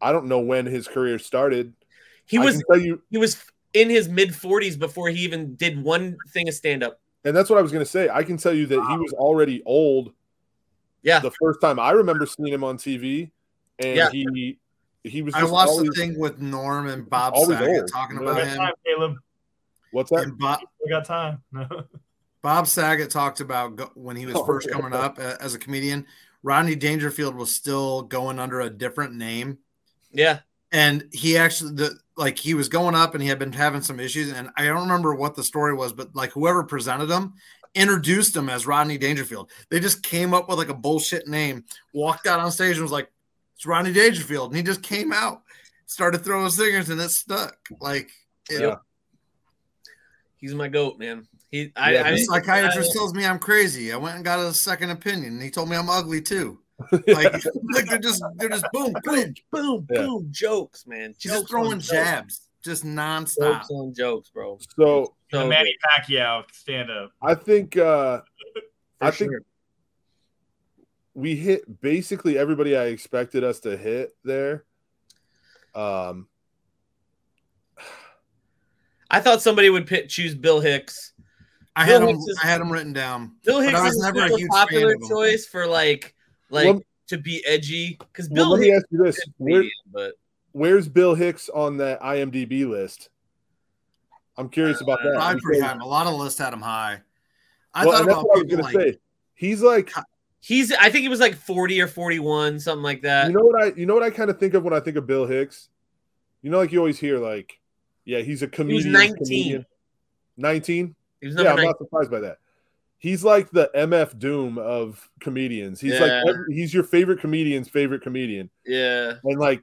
I don't know when his career started. He was you, he was in his mid 40s before he even did one thing of stand up. and that's what I was going to say. I can tell you that he was already old Yeah. the first time I remember seeing him on TV, and Yeah. he he was. I Just watched always, the thing with Norm and Bob Saget old. talking We We about him. time, Caleb. What's that? And Bob, We got time. Bob Saget talked about go, when he was Oh, first yeah. coming up a- as a comedian. Rodney Dangerfield was still going under a different name, Yeah. and he actually the like he was going up and he had been having some issues. And I don't remember what the story was, but like whoever presented him introduced him as Rodney Dangerfield. They just came up with like a bullshit name, walked out on stage and was like, "It's Rodney Dangerfield," and he just came out, started throwing singers, and it stuck. Like it, Yeah. He's my goat, man. He I, Yeah, I, The psychiatrist I- tells me I'm crazy. I went and got a second opinion. And he told me I'm ugly too. Like, like they're just they're just boom, boom, boom, Yeah. boom, jokes, man. He's just throwing on jokes. jabs, just nonstop. Jokes on jokes, bro. so the So Manny Pacquiao stand up. I think uh for I think we hit basically everybody I expected us to hit there. Um, I thought somebody would pit, choose Bill Hicks. I had Bill him. Is- I had him written down. Bill Hicks was is never a huge popular fan of him. choice for like like Well- to be edgy because well, Bill let me Hicks ask you this: Where, comedian, but where's Bill Hicks on that IMDb list? I'm curious about that. Probably pretty high. A lot of lists had him high. I well, thought about what I was people gonna like say. He's like, he's I think he was like 40 or 41, something like that. you know what I, you know what I kind of think of when I think of Bill Hicks. You know, like you always hear, like, yeah, he's a comedian. 19. Nineteen. He was Yeah, I'm 19. not surprised by that. He's like the MF Doom of comedians. He's like Yeah. every- he's your favorite comedian's favorite comedian. Yeah. And like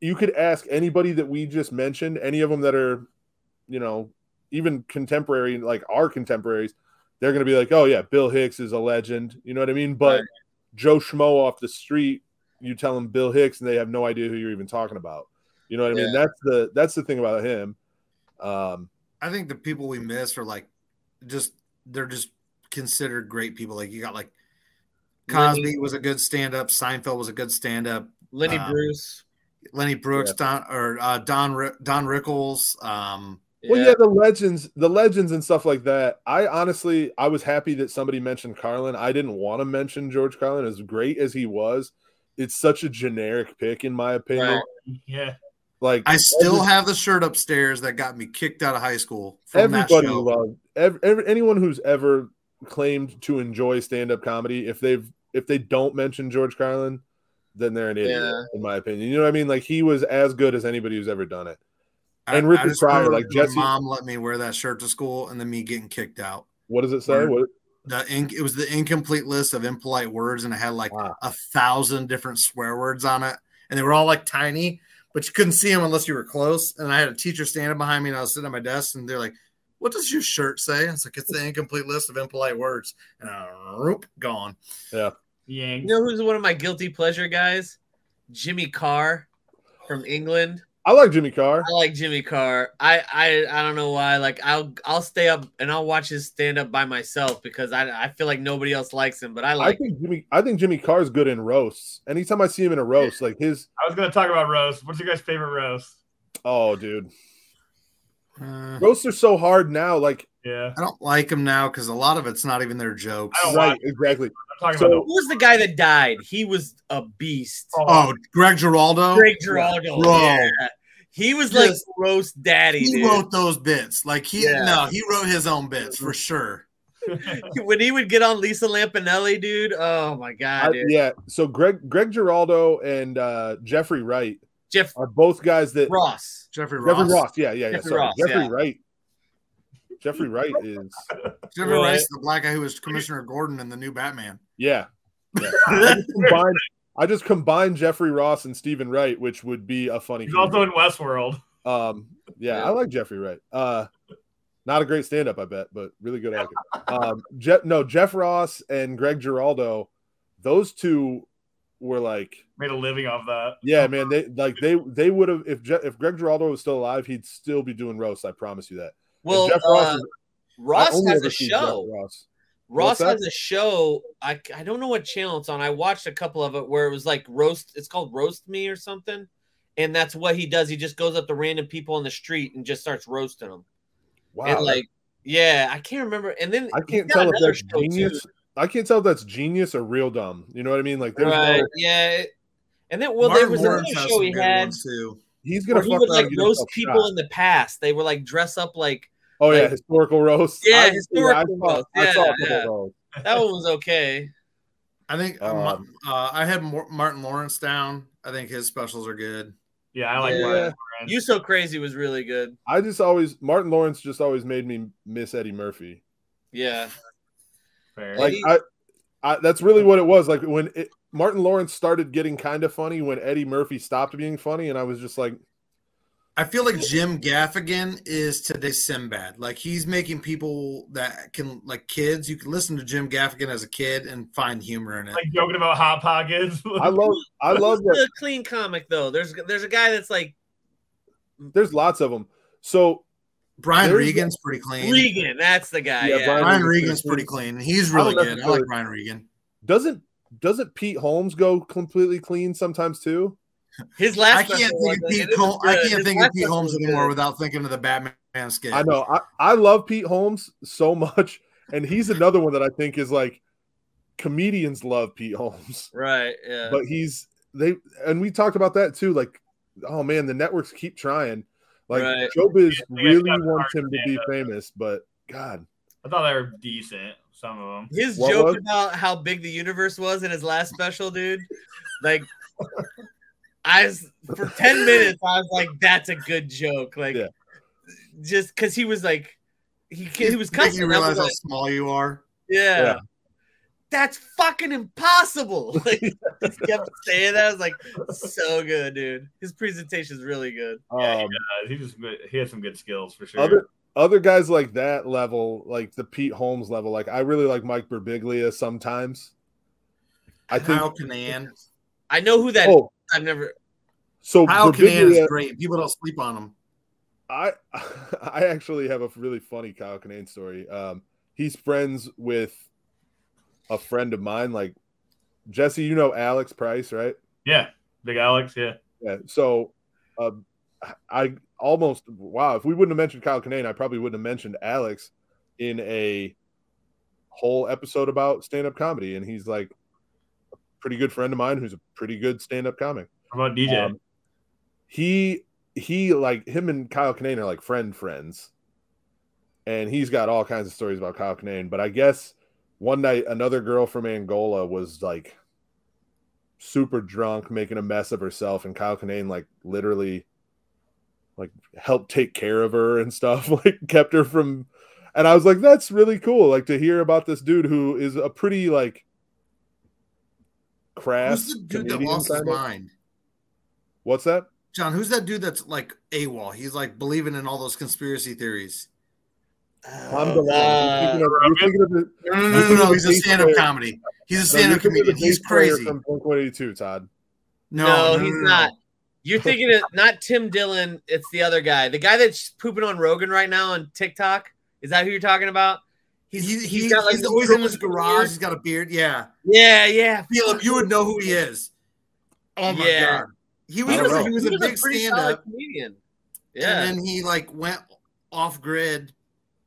you could ask anybody that we just mentioned, any of them that are, you know, even contemporary, like our contemporaries, they're gonna be like, Oh yeah, Bill Hicks is a legend. You know what I mean? But Right. Joe Schmo off the street, you tell them Bill Hicks and they have no idea who you're even talking about. You know what I mean? That's the that's the thing about him. Um I think the people we miss are like just they're just considered great people. Like you got like Cosby Lenny, was a good stand up. Seinfeld was a good stand up. Lenny um, Bruce. Lenny Brooks, Yeah. Don or uh, Don Ri- Don Rickles. Um, Well, yeah, the legends, the legends and stuff like that. I honestly, I was happy that somebody mentioned Carlin. I didn't want to mention George Carlin, as great as he was. It's such a generic pick, in my opinion. Right. Yeah. Like I still every- have the shirt upstairs that got me kicked out of high school. Everybody loved ev ev- anyone who's ever claimed to enjoy stand-up comedy. If they've if they don't mention George Carlin, then they're an idiot, Yeah. in my opinion. You know what I mean? Like he was as good as anybody who's ever done it. And I Richard just Pryor, like my Jesse- mom let me wear that shirt to school, and then me getting kicked out. What does it say? Word. What? the inc- it was the incomplete list of impolite words and it had like Wow. a thousand different swear words on it and they were all like tiny but you couldn't see them unless you were close and i had a teacher standing behind me and i was sitting at my desk and they're like what does your shirt say it's like it's the incomplete list of impolite words and I, whoop, gone Yeah. You know who's one of my guilty pleasure guys? Jimmy Carr from England. I like Jimmy Carr. I like Jimmy Carr. I I I don't know why. Like I'll I'll stay up and I'll watch his stand up by myself because I I feel like nobody else likes him, but I like. I think Jimmy. I think Jimmy Carr Carr's good in roasts. Anytime I see him in a roast, like his, I was gonna talk about roast. What's your guys' favorite roast? oh, dude, Uh, roasts are so hard now. Like, Yeah. i don't like them now because a lot of it's not even their jokes I don't right, watch- exactly. I'm So- Who was the guy that died? He was a beast. the, oh greg giraldo Greg Giraldo. Bro. Yeah. He was like Just- roast daddy, he dude. wrote those bits like he Yeah. no he wrote his own bits for sure when he would get on Lisa Lampanelli, dude. Oh my god, dude. yeah. So Greg, Greg Giraldo and uh, Jeffrey Wright Jeff are both guys that Ross. jeffrey ross, Jeffrey Ross. Yeah, yeah, yeah. Jeffrey. Ross, Jeffrey yeah. Wright. Jeffrey Wright is jeffrey Wright, the black guy who was commissioner gordon in the new batman yeah. yeah. I, just combined, I just combined Jeffrey Ross and Steven Wright, which would be a funny. He's also in Westworld. Um, yeah, Yeah. I like Jeffrey Wright. Uh, not a great stand-up, I bet, but really good actor. Um, Jeff, no, Jeff Ross and Greg Giraldo, those two were like, Made a living off that. yeah, man, they like they they would have if Je- if Greg Giraldo was still alive, he'd still be doing roast. I promise you that. Well, Jeff Ross uh, is- Ross has a show. Ross. Ross has a show. I I don't know what channel it's on. I watched a couple of it where it was like roast. It's called Roast Me or something, and that's what he does. He just goes up to random people on the street and just starts roasting them. Wow, and like, yeah, I can't remember. And then I can't tell if another that's show, too. genius. I can't tell if that's genius or real dumb. You know what I mean? Like, there's right? no, Yeah. And then well, Martin there was Lawrence another show he had too. he's gonna where he fuck would like and roast people shot. in the past. They were like dress up like Oh yeah, historical roast. Yeah, I, historical I saw, roast. I saw a Yeah, couple yeah. of those. that one was okay. I think uh, Um, uh, I had Martin Lawrence down. I think his specials are good. Yeah, I like Yeah. Martin Lawrence. You so crazy was really good. I just always Martin Lawrence just always made me miss Eddie Murphy. Yeah. Fair. Like Eddie- I, I that's really what it was. Like when it, Martin Lawrence started getting kind of funny when Eddie Murphy stopped being funny, and I was just like, I feel like Jim Gaffigan is today's Sinbad. Like he's making people that can like kids. You can listen to Jim Gaffigan as a kid and find humor in it. like joking about hot pockets. I love, I love that. the clean comic though. There's there's a guy that's like There's lots of them. So Brian there's- Regan's pretty clean. Regan. That's the guy. Yeah, Yeah. Brian- Brian Regan's Regan's pretty pretty clean. He's really don't good. I like Brian Regan. doesn't doesn't Pete Holmes go completely clean sometimes too? His last. I can't special think of Pete. it Hol- I can't His think of Pete Holmes anymore good. without thinking of the Batman skit. I know. I, I love Pete Holmes so much, and he's another one that I think is like comedians love Pete Holmes, Right. Yeah. but he's they and we talked about that too. Like, oh man, the networks keep trying. Like Right. Showbiz Yeah, really wants him to to be up. famous, but God, I thought they were decent. Some of them. His What joke was- about how big the universe was in his last special, dude. Like, I was for ten minutes. I was like, "That's a good joke." Like, Yeah. just because he was like, he he was Making cussing. you realize how like, small you are. yeah. Yeah. That's fucking impossible. Like, he just kept saying that. I was like, so good, dude. His presentation is really good. Yeah, he um, does. He just he has some good skills for sure. other other guys like that level, like the Pete Holmes level, like I really like Mike Birbiglia sometimes. I think. Kyle Kinane. I know who that is. Oh, I've never. So Kyle Kinane Birbiglia- is great. People don't sleep on him. I I actually have a really funny Kyle Kinane story. Um, he's friends with a friend of mine, like Jesse. You know Alex Price, right? yeah, Big Alex. Yeah, Yeah. So, uh, I almost wow. If we wouldn't have mentioned Kyle Kinane, I probably wouldn't have mentioned Alex in a whole episode about stand-up comedy. And he's like a pretty good friend of mine who's a pretty good stand-up comic. How about DJ? Um, he he like him and Kyle Kinane are like friend friends, and he's got all kinds of stories about Kyle Kinane. But I guess one night another girl from Angola was like super drunk, making a mess of herself, and Kyle Kinane like literally like helped take care of her and stuff, like kept her from. And I was like, that's really cool, like to hear about this dude who is a pretty like crass Who's the dude that lost his mind? What's that? John, who's that dude that's like AWOL? He's like believing in all those conspiracy theories. I'm the. Uh, You're thinking of- you're thinking of the- No, no, no, no, no. He's a stand-up comedy. He's a stand-up you're thinking of the comedian. He's crazy. From Blink 182, Todd. No, no, no, he's no, no. not. You're thinking of not Tim Dillon. It's the other guy, the guy that's pooping on Rogan right now on TikTok. Is that who you're talking about? He's, he, he's he's, got, like, he's always in his beard. garage. He's got a beard. Yeah. Yeah, yeah. Philip, you would know who he is. Oh my Yeah. god. He was, don't know. he was a big pretty stand solid up. comedian. Yeah, And then he like went off grid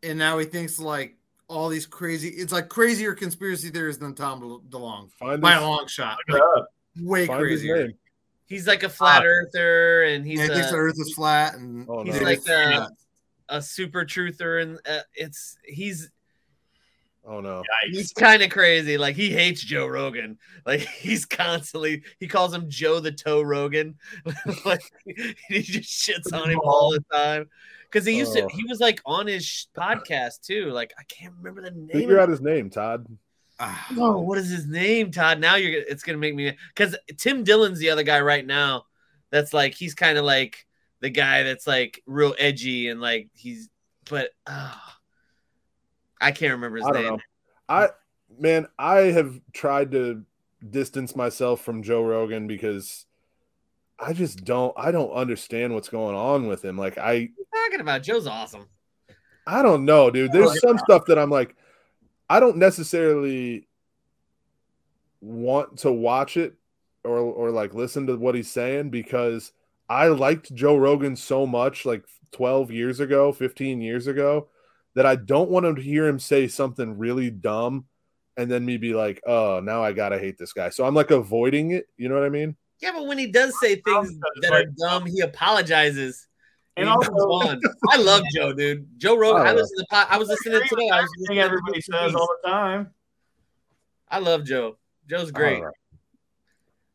and now he thinks like all these crazy it's like crazier conspiracy theories than Tom De- DeLonge. Find By his, a long shot. Like, way find his crazier. name. he's like a flat Ah. earther, and he's yeah, he thinks the earth is flat and Oh, he's no. like uh, Yeah. a super truther, and uh, it's he's Oh no. Yikes. he's kind of crazy. Like he hates Joe Rogan. Like he's constantly he calls him Joe the Toe Rogan. like he just shits on him all the time. Because he used to Oh. he was like on his sh- podcast too. Like I can't remember the name. Figure out his name, Todd. Oh, what is his name, Todd? Now you're it's gonna make me because Tim Dillon's the other guy right now. That's like he's kind of like the guy that's like real edgy and like he's but ah, I can't remember his I name. know. I man, I have tried to distance myself from Joe Rogan because I just don't I don't understand what's going on with him. Like I Talking about Joe's awesome. I don't know, dude. There's some stuff that I'm like I don't necessarily want to watch it or or like listen to what he's saying because I liked Joe Rogan so much like 12 years ago, 15 years ago that I don't want to hear him say something really dumb and then me be like, "Oh, now I got to hate this guy." So I'm like avoiding it, you know what I mean? Yeah, but when he does say things that are dumb, he apologizes. And he also, on. I love Joe, dude. Joe Rogan. I Oh. listen to. po- I was listening today. I was everything listening to everybody says Beast. all the time. I love Joe. Joe's great. All right.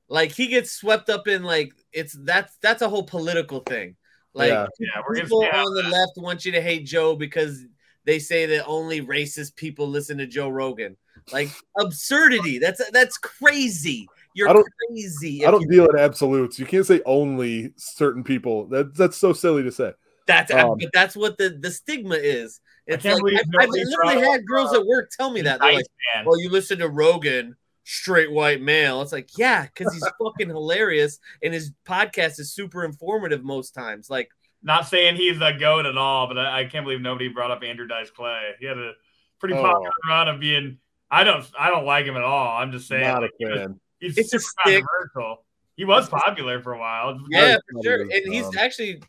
Like he gets swept up in like it's that's that's a whole political thing. Like Yeah. Yeah, we're people on the left want you to hate Joe because they say that only racist people listen to Joe Rogan. Like absurdity. That's that's crazy. You're I don't- crazy. I don't deal in absolutes. You can't say only certain people. That that's so silly to say. That's um, but that's what the the stigma is. It's can't like believe I've, I've literally brought had girls at work tell me that. They're Nice like, man. well, you listen to Rogan, straight white male. It's like, yeah, because he's fucking hilarious and his podcast is super informative most times. Like, Not saying he's a goat at all, but I, I can't believe nobody brought up Andrew Dice Clay. He had a pretty Oh. popular run of being. I don't. I don't like him at all. I'm just saying. Not a like, he was- fan. he's It's a super stick. controversial. He was popular for a while. yeah, for sure. And he's Um, actually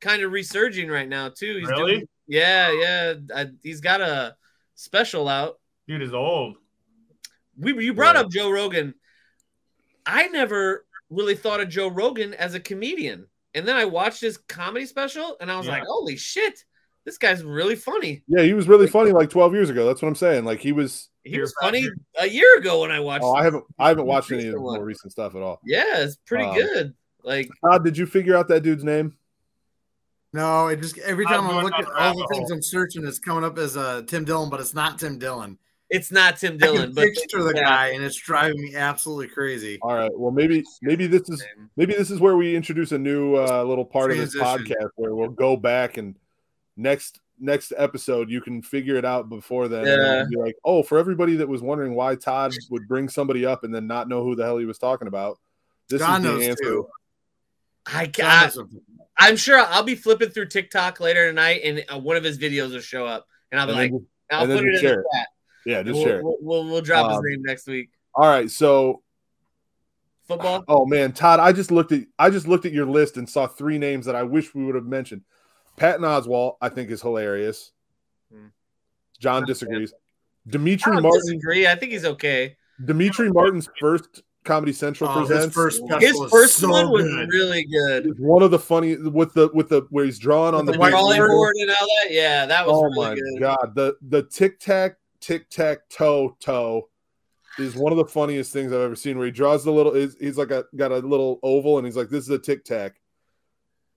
kind of resurging right now too. He's Really? doing, yeah, yeah. I, he's got a special out. Dude is old. We you brought Yeah. up Joe Rogan. I never really thought of Joe Rogan as a comedian, and then I watched his comedy special, and I was Yeah. like, "Holy shit, this guy's really funny." Yeah, he was really funny like 12 years ago. That's what I'm saying. Like he was. He was funny Factor. a year ago when I watched. Oh, I haven't. I haven't watched any of the one. more recent stuff at all. Yeah, it's pretty Um, good. Like, Todd, did you figure out that dude's name? No, it just every I'm time I'm going looking, down all the things. I'm searching is coming up as uh, Tim Dillon, but it's not Tim Dillon. It's not Tim Dillon, can but picture the yeah. guy, and it's driving me absolutely crazy. All right. Well, maybe maybe this is maybe this is where we introduce a new uh, little part of this podcast where we'll go back and next next episode you can figure it out before then. Yeah. be like, oh, for everybody that was wondering why Todd would bring somebody up and then not know who the hell he was talking about, this God is the knows answer. too. I God can knows what- I'm sure I'll be flipping through TikTok later tonight, and uh, one of his videos will show up, and I'll be And like, then I'll put it in share the chat. Yeah, just We'll, share. we'll, we'll, we'll drop Um, his name next week. All right. So, Football. oh man, Todd, I just looked at I just looked at your list and saw three names that I wish we would have mentioned. Patton Oswalt, I think, is hilarious. Hmm. John Not a disagrees. I Demetri don't Martin. disagree. I think he's okay. Demetri Martin's first Comedy Central Oh, his first special His was first so one was good. really good. is one of the funny with the with the where he's drawing on the, the white big Rolling board. wheel. board and all that. Yeah, that was Oh really my good. god, the the tic tac tic tac toe toe is one of the funniest things I've ever seen. Where he draws the little, he's, he's like a got a little oval, and he's like, "This is a tic tac,"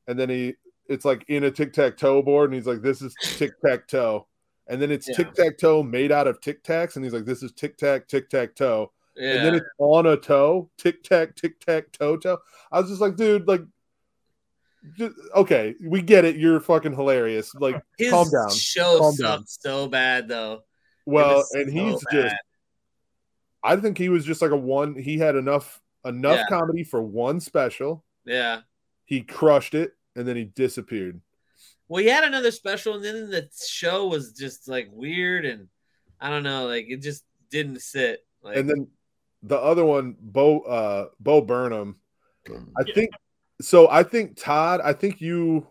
and then he it's like in a tic tac toe board, and he's like, "This is tic tac toe," and then it's Yeah. tic tac toe made out of tic tacs, and he's like, "This is tic tac tic tac toe," Yeah. and then it's on a toe, tic tac tic tac toe toe. I was just like, dude, like. Just, okay, we get it. You're fucking hilarious. Like, His calm down. show Calm down. so bad though. Well, and he's just I think he was just like a one. He had enough enough Yeah. comedy for one special. yeah. He crushed it, and then he disappeared. Well, he had another special, and then the show was just like weird, and I don't know, like it just didn't sit. Like, And then the other one, Bo uh, Bo Burnham. I Yeah. think so. I think Todd. I think you.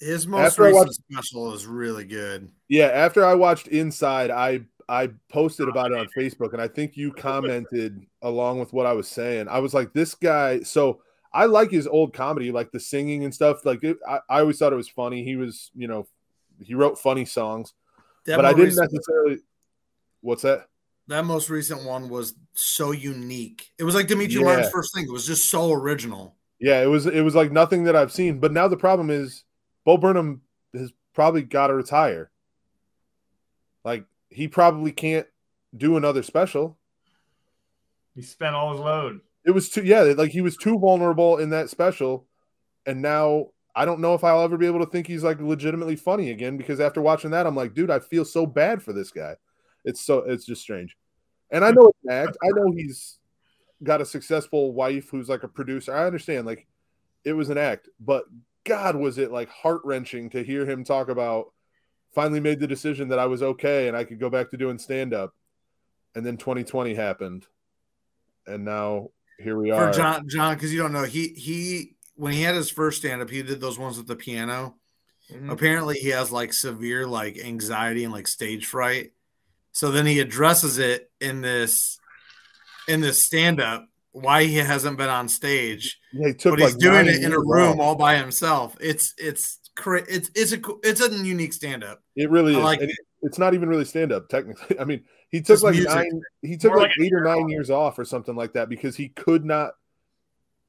His most After recent watched- special is really good. Yeah, after I watched Inside, I I posted oh, about it on Facebook, and I think you commented along with what I was saying. I was like, this guy. So I like his old comedy, like the singing and stuff. Like it, I, I always thought it was funny. He was, you know, he wrote funny songs, That but I didn't recent- necessarily. What's that? That most recent one was so unique. It was like Demetri Yeah. Martin's first thing. It was just so original. Yeah, it was it was like nothing that I've seen. But now the problem is, Bo Burnham has probably got to retire. Like he probably can't do another special. He spent all his load. It was too yeah, like he was too vulnerable in that special, and now I don't know if I'll ever be able to think he's like legitimately funny again because after watching that, I'm like, dude, I feel so bad for this guy. It's so it's just strange. And I know it's act. I know he's got a successful wife who's like a producer. I understand, like it was an act, but God, was it like heart wrenching to hear him talk about finally made the decision that I was okay and I could go back to doing stand up. And then 2020 happened. And now here we are. For John, John, because you don't know, he he when he had his first stand up, he did those ones with the piano. Mhm. Apparently, he has like severe like anxiety and like stage fright. So then he addresses it in this in this stand up why he hasn't been on stage, Yeah, he took but he's doing it in a room all by himself. It's it's it's it's a it's a unique stand up. It really I is. like it. it's not even really stand up technically. I mean, he took like music. nine he took More like, like eight or nine years off or something like that because he could not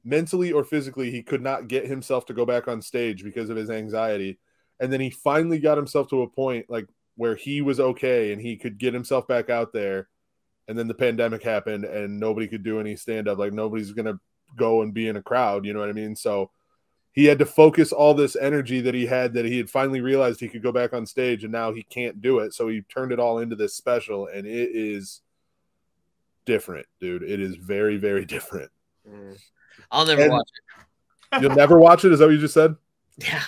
mentally or physically he could not get himself to go back on stage because of his anxiety. And then he finally got himself to a point like where he was okay and he could get himself back out there. And then the pandemic happened and nobody could do any stand up. Like nobody's gonna go and be in a crowd, you know what I mean? So he had to focus all this energy that he had that he had finally realized he could go back on stage and now he can't do it so he turned it all into this special and it is different dude it is very very different Mhm. I'll never And- watch it. you'll never watch it is that what you just said Yeah.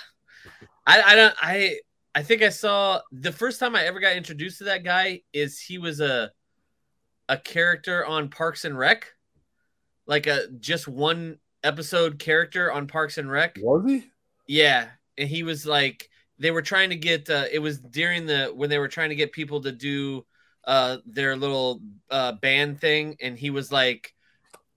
I I don't I I think I saw the first time I ever got introduced to that guy is he was a a character on Parks and Rec. Like a just one episode character on Parks and Rec. was he Yeah, and he was like they were trying to get uh, it was during the when they were trying to get people to do uh their little uh band thing and he was like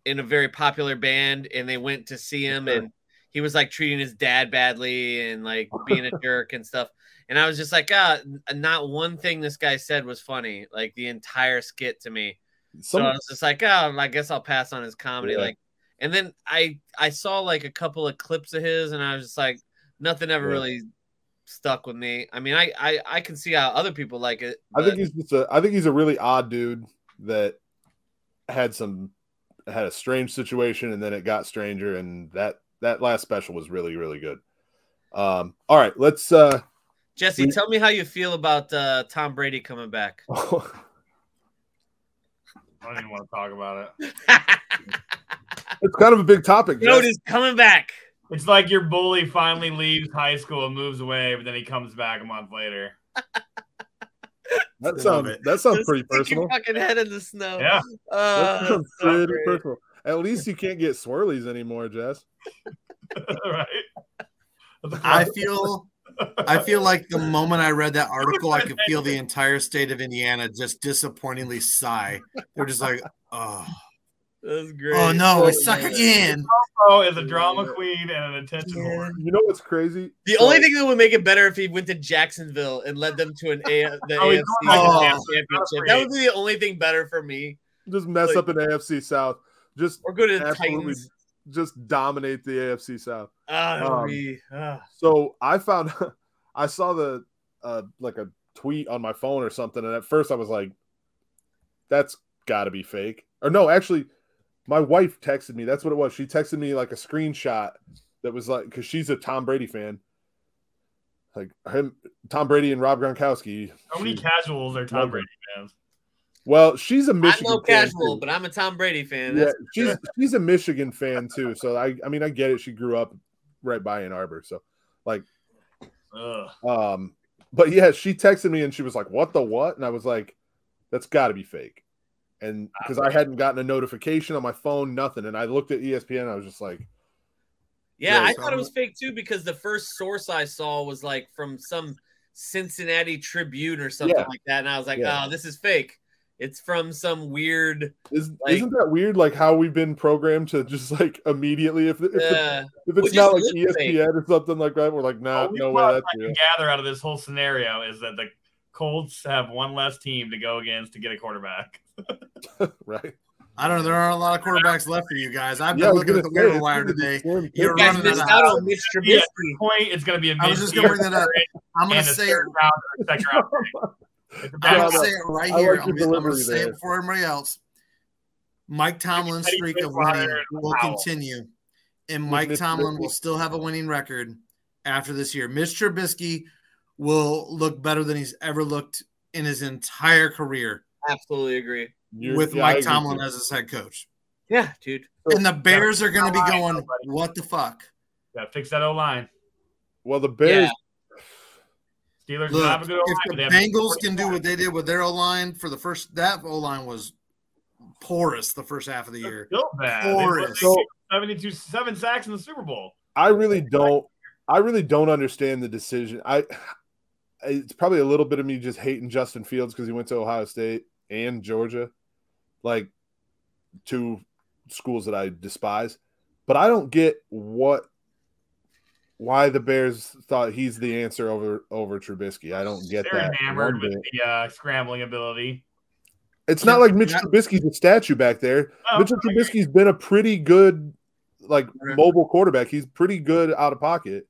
in a very popular band and they went to see him Sure. and he was like treating his dad badly and like being a jerk and stuff and I was just like ah not one thing this guy said was funny like the entire skit to me so I was just like, oh, I guess I'll pass on his comedy. Yeah. Like, and then I I saw like a couple of clips of his, and I was just like, nothing ever Yeah. really stuck with me. I mean, I I, I can see how other people like it. i think he's just a i think he's a really odd dude that had some had a strange situation and then it got stranger and that that last special was really really good um all right let's uh Jesse, we- tell me how you feel about uh, Tom Brady coming back. I don't even want to talk about it. it's kind of a big topic Jess. Notice coming back. It's like your bully finally leaves high school and moves away, but then he comes back a month later. that Love sounds that sounds Just pretty stick your personal Fucking head in the snow. Yeah. That Uh, sounds so pretty great. personal. At least you can't get swirlies anymore, Jess. right? I feel I feel like the moment I read that article, I could feel the entire state of Indiana just disappointingly sigh. They're just like, oh, That was great. oh no, we Oh, suck again. Oh, is a drama queen and an attention Yeah. whore. You know what's crazy? The So- only thing that would make it better if he went to Jacksonville and led them to an A the Oh, AFC going to oh. championship. That would be the only thing better for me. just mess like- up an AFC South. Just Or go to the Titans. Just dominate the AFC South. Ah, that Um, be. ah. So I found I saw the uh like a tweet on my phone or something, and at first I was like, that's gotta be fake. Or no, actually, my wife texted me. That's what it was. She texted me like a screenshot that was like because she's a Tom Brady fan. Like him, Tom Brady and Rob Gronkowski. How many She- casuals are Tom Brady fans? Well, she's a I'm Michigan no fan, casual, too. but I'm a Tom Brady fan. yeah, That's she's she's a Michigan fan too. So I I mean I get it. She grew up right by Ann Arbor, so like Ugh. um, but yeah, she texted me and she was like, "What the what?" And I was like, "That's got to be fake." And because I hadn't gotten a notification on my phone, nothing, and I looked at ESPN, and I was just like, yeah. I thought it was fake too because the first source I saw was like from some Cincinnati Tribune or something Yeah. like that, and I was like, Yeah. oh, this is fake. It's from some weird. Is, Like- "Isn't that weird? Like how we've been programmed to just like immediately if if, Uh, if it's not like just. ESPN or something like that, we're like, nah, All no way, that's I can gather out of this whole scenario is that the Colts have one less team to go against to get a quarterback. right? I don't know. There aren't a lot of quarterbacks left for you guys. I've been was looking at the waiver wire gonna today. You're you guys running missed out of out house. on Mitch Yeah. Trubisky. Point, it's going to be a I was just gonna bring that up. I'm gonna say third round, second round. pick. It's a I'm gonna say it right I here. like I'm, gonna- I'm gonna say it before everybody else. Mike Tomlin's streak of Bridgewater winning will continue, and Mike Mitch Tomlin Trubisky. will still have a winning record after this year. Mitch Trubisky will look better than he's ever looked in his entire career Absolutely agree. You're- with yeah, Mike agree Tomlin too. as his head coach. Yeah, dude. And the Bears are going to be going, what the fuck? Gotta fix that O line. Well, the Bears. Steelers Look, have a good O line. if but the they have- Bengals can do what they did with their O line for the first, that O line was porous the first half of the year. Still bad. They Porous. put 72 seven sacks in the Super Bowl. I really don't. I really don't understand the decision. I. It's probably a little bit of me just hating Justin Fields because he went to Ohio State and Georgia, like two schools that I despise. But I don't get what why the Bears thought he's the answer over over Trubisky. I don't get They're that. enamored with the uh, scrambling ability. It's not like Mitch Trubisky's a statue back there. Oh, Mitchell I agree. Trubisky's been a pretty good, like mobile quarterback. He's pretty good out of pocket.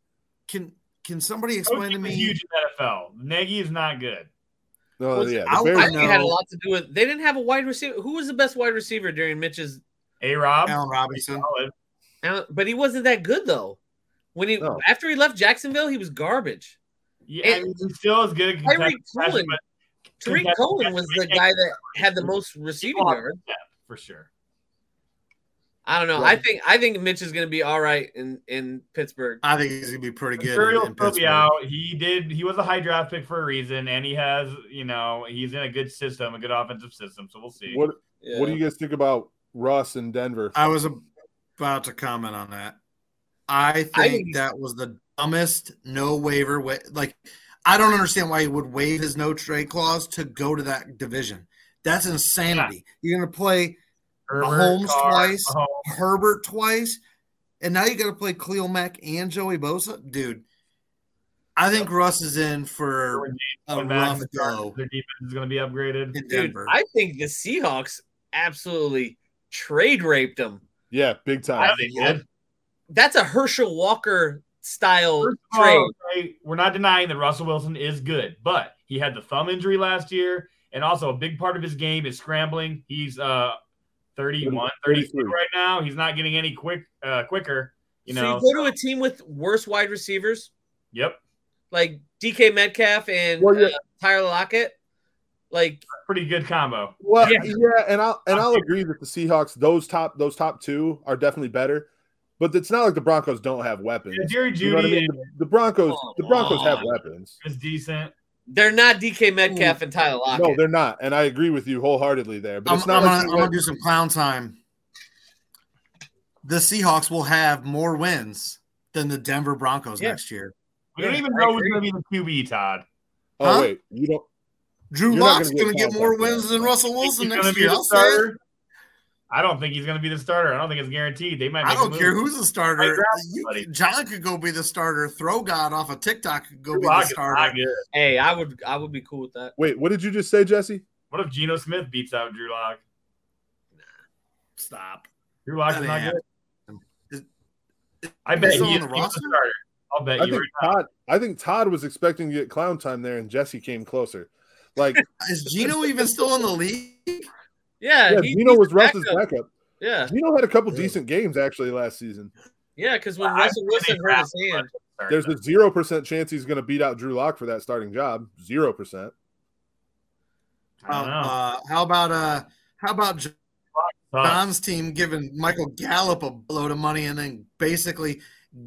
Can can somebody explain to me? huge NFL. Nagy is not good. No, Well, yeah, I the would Bears, I think it had a lot to do with they didn't have a wide receiver. Who was the best wide receiver during Mitch's? A Rob. Allen Robinson. But he wasn't that good though. When he No. after he left Jacksonville, he was garbage. Yeah, I mean, he's still as good. at Tarik contested Cohen. Tarik Cohen was the guy that had the most receiving People yards. Yeah, for sure. I don't know. Yeah. I think I think Mitch is going to be all right in in Pittsburgh. I think he's gonna be pretty good. Sure, in- he'll in still be Pittsburgh. out. He did. He was a high draft pick for a reason, and he has, you know, he's in a good system, a good offensive system. So we'll see. what Yeah. what do you guys think about Russ in Denver? I was about to comment on that. I think, I think- that was the dumbest no waiver way. Like, I don't understand why he would waive his no trade clause to go to that division. That's insanity. You're going to play Herbert, Mahomes Carr, twice. Mahomes. Herbert twice, and now you got to play Khalil Mack and Joey Bosa, dude. I think Russ is in for a When Max rough go Their defense is going to be upgraded. in Dude, Denver. I think the Seahawks absolutely trade raped him. Yeah, big I time. think good. That's a Herschel Walker style First trade. all, okay, we're not denying that Russell Wilson is good, but he had the thumb injury last year, and also a big part of his game is scrambling. He's uh 31, 32 right now. He's not getting any quick uh quicker. You know, so you go to a team with worse wide receivers yep, like DK Metcalf and Well, yeah. uh, Tyler Lockett. Like pretty good combo. Well, Yeah. yeah. and I'll and I'll agree that the Seahawks, those top those top two are definitely better, but it's not like the Broncos don't have weapons. Yeah, Jerry You know I mean? The, the Broncos, the Come Broncos have weapons. It's decent. they're not DK Metcalf and Tyler Lockett. No, they're not, and I agree with you wholeheartedly there. But I'm, it's not I'm like gonna, I'm gonna do some clown time. The Seahawks will have more wins than the Denver Broncos Yeah. next year. We don't even know who's going to be the QB, Todd. Oh Huh? wait, you don't. Drew You're Locke's gonna going to get get more wins than Russell Wilson next year. the I'll say it. Starter? I don't think he's going to be the starter. I don't think it's guaranteed. They might. I don't a care who's the starter. You- John could go be the starter. Throw God off of TikTok could go Drew be Lock the is starter. Hey, I would I would be cool with that. Wait, what did you just say, Jesse? What if Geno Smith beats out Drew Lock? Stop. Drew Lock That is not good. Is- I bet He's he on is the he's the roster? starter. I'll bet I you think right now. Todd. I think Todd was expecting to get clown time there, and Jesse came closer. Like, Is Geno even still in the league? Yeah, yeah, he- Geno was the Russ's backup. backup. Yeah, Geno had a couple Yeah. decent games actually last season. yeah, because when I- Russell Wilson hurt his hand, There's a zero percent chance he's going to beat out Drew Lock for that starting job. Zero percent. I. Uh, how about uh, how about Sucks. John's team giving Michael Gallup a load of money and then basically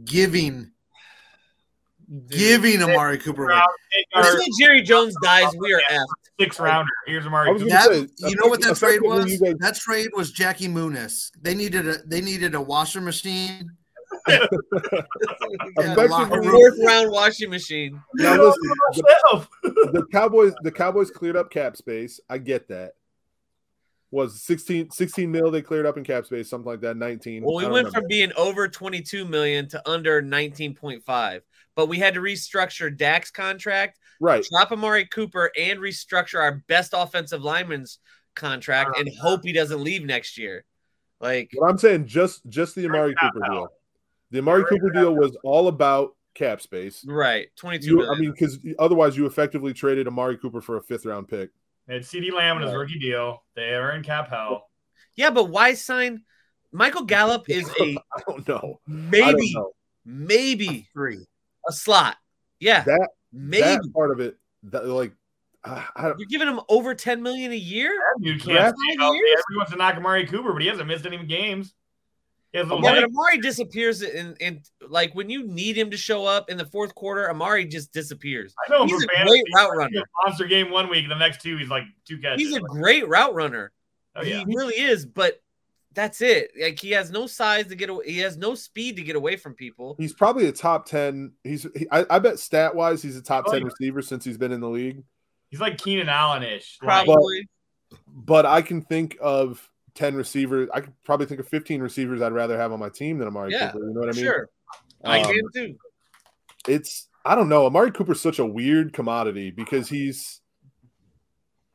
giving giving Amari Cooper away. Take our soon Jerry Jones dies, we are effed. six rounder. Here's Amari Cooper. That, say, you know what that trade was? guys- That trade was Jackie Muniz. They needed a they needed a washer machine. and a Effectively- locker A room. fourth round washing machine. Now listen, the, the Cowboys the Cowboys cleared up cap space. I get that. Was 16, 16 mil they cleared up in cap space, something like that. 19. Well, we went remember. from being over 22 million to under 19.5, but we had to restructure Dak's contract, right. drop Amari Cooper, and restructure our best offensive lineman's contract and uh-huh. hope he doesn't leave next year. Like, What I'm saying, just just the Amari Cooper now. deal. The Amari Right Cooper deal was all about cap space. Right, twenty-two I mean, because otherwise you effectively traded Amari Cooper for a fifth round pick. And had CeeDee Lamb in his rookie deal. They are in cap hell. yeah, but why sign? Michael Gallup is a I don't know. I don't maybe, know. maybe Three. A slot. Yeah, That maybe that part of it, that, like, I, I don't, you're giving him over ten million a year. That dude can't Yeah. stay healthy. Everyone's to knock Amari Cooper, but he hasn't missed any games. He has a Yeah, but. Amari disappears in, in like when you need him to show up in the fourth quarter, Amari just disappears. I know He's a fantasy. great route runner. a Monster game one week, the next two he's like two catches. He's a great route runner. oh yeah. He really is, but that's it. Like he has no size to get away. He has no speed to get away from people. he's probably a top ten. He's he, I, I bet stat wise he's a top Oh, ten yeah. receiver since he's been in the league. He's like Keenan Allen ish. Probably. But I can think of ten receivers. I could probably think of fifteen receivers I'd rather have on my team than Amari Yeah, Cooper. You know what I mean? sure. I Um, can too. it's I don't know. Amari Cooper's such a weird commodity because he's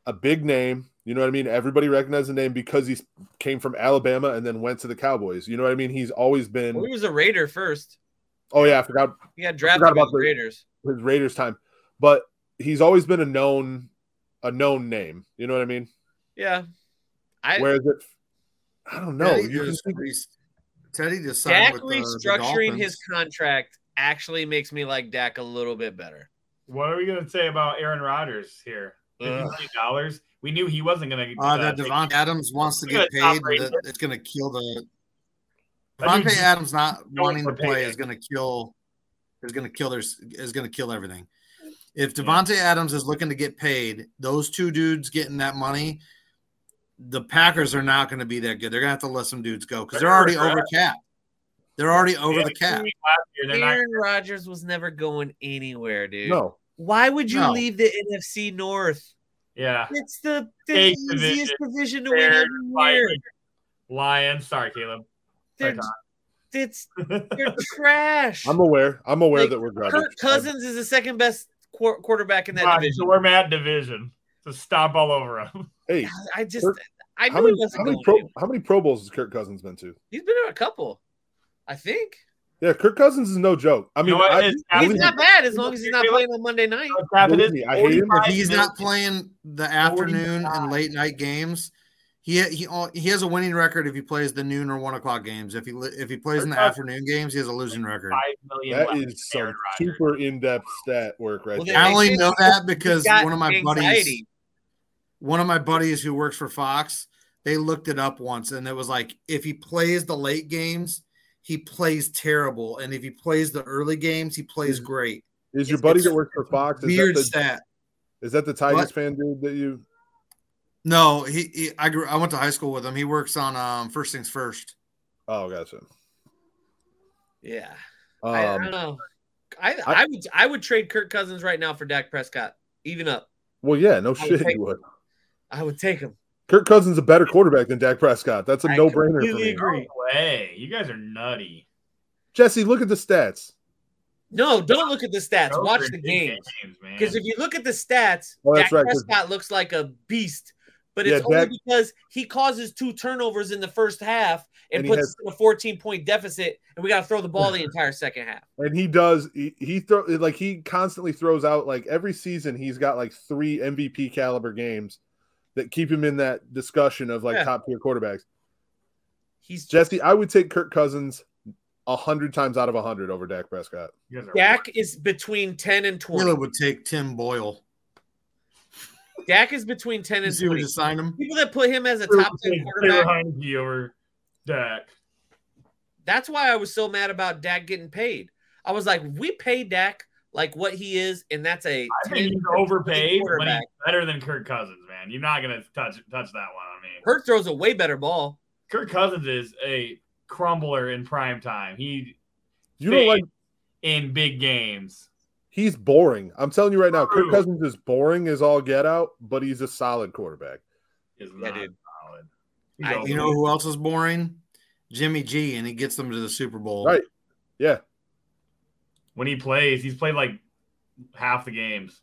a big name. You know what I mean? Everybody recognizes the name because he came from Alabama and then went to the Cowboys. You know what I mean? He's always been. Well, he was a Raider first. Oh yeah, I forgot He got drafted forgot about the the- Raiders. his Raiders time, but he's always been a known, a known name. You know what I mean? Yeah. I Whereas it, I don't know. Teddy You can just, think, Teddy just Dak with the, the restructuring his contract actually makes me like Dak a little bit better. What are we gonna say about Aaron Rodgers here? Fifty dollars. We knew he wasn't gonna. Uh, that take- Davante Adams wants to get the top paid. rating. That it's going to kill the That dude's Davante Adams not wanting to play is going to kill. Is going to kill their is going to kill everything. If Davante Adams is looking to get paid, those two dudes getting that money, the Packers are not going to be that good. They're going to have to let some dudes go because they're They're already over cap. They're already over Yeah, the cap. last year, they're not- Aaron Rodgers was never going anywhere, dude. no. Why would you No. leave the NFC North? Yeah. It's the, the Big easiest division. division to win Bears, every year. Vikings, Lions. Sorry, Caleb. They're, it's they're trash. I'm aware. I'm aware Like, that we're garbage. Kirk Cousins is the second best qu- quarterback in that Fine, division. So we're mad division. To stomp all over him. Hey, I just, Kirk- I knew how he many, wasn't how many going pro, how many Pro Bowls has Kirk Cousins been to? He's been to a couple, I think. Yeah, Kirk Cousins is no joke. I You mean, know? I, He's believe not bad as long as he's not playing on Monday night. Me, I hate him. If he's not playing the afternoon 45. and late night games, he he oh, he has a winning record if he plays the noon or one o'clock games. If he if he plays in the afternoon games, he has a losing record. Five million. that left is for Aaron some super in-depth stat work right Well, there. I only know that because one of my buddies, one of my buddies who works for Fox, they looked it up once, and it was like if he plays the late games, he plays terrible, and if he plays the early games, he plays great. Is your it's- buddy it's that works for Fox? Is Weird that the, stat. is that the Tigers What? fan dude that you? No, he, he I grew I went to high school with him. He works on um first things first. Oh, gotcha. Yeah, I, I Um, don't know. I, I- I would I would trade Kirk Cousins right now for Dak Prescott. Even up, well, yeah, no I shit, take- you would. I would take him. Kirk Cousins is a better quarterback than Dak Prescott. That's a I no-brainer for completely agree. No way. You guys are nutty. Jesse, look at the stats. No, don't look at the stats. Those Watch the big games. man. Because if you look at the stats, Oh, that's Dak right, 'cause- Prescott looks like a beast. But Yeah, it's only Dak- because he causes two turnovers in the first half and, And puts has- a 14 point deficit, and we got to throw the ball the entire second half. And he does. He, he throw like he constantly throws out like every season. He's got like three MVP caliber games that keep him in that discussion of like Yeah. top tier quarterbacks. He's Jesse, I would take Kirk Cousins a hundred times out of a hundred over Dak Prescott. You guys Dak is between 10 and 20. Taylor would take Tim Boyle. Dak is between 10 and 20. you signed him? People that put him as a top 10 Taylor quarterback, Heinicke over Dak. that's why I was so mad about Dak getting paid. I was like, we pay Dak like what he is, and that's a I think he's overpaid, but he's better than Kirk Cousins, man. You're not gonna touch touch that one on me. Hurt throws a way better ball. Kirk Cousins is a crumbler in prime time. He You don't like in big games. he's boring. I'm telling you right now, Kirk Cousins is boring as all get out, but he's a solid quarterback. Is Yeah, not dude. solid. He's I- You know who else is boring? Jimmy G, and he gets them to the Super Bowl. Right. Yeah. When he plays, he's played like half the games.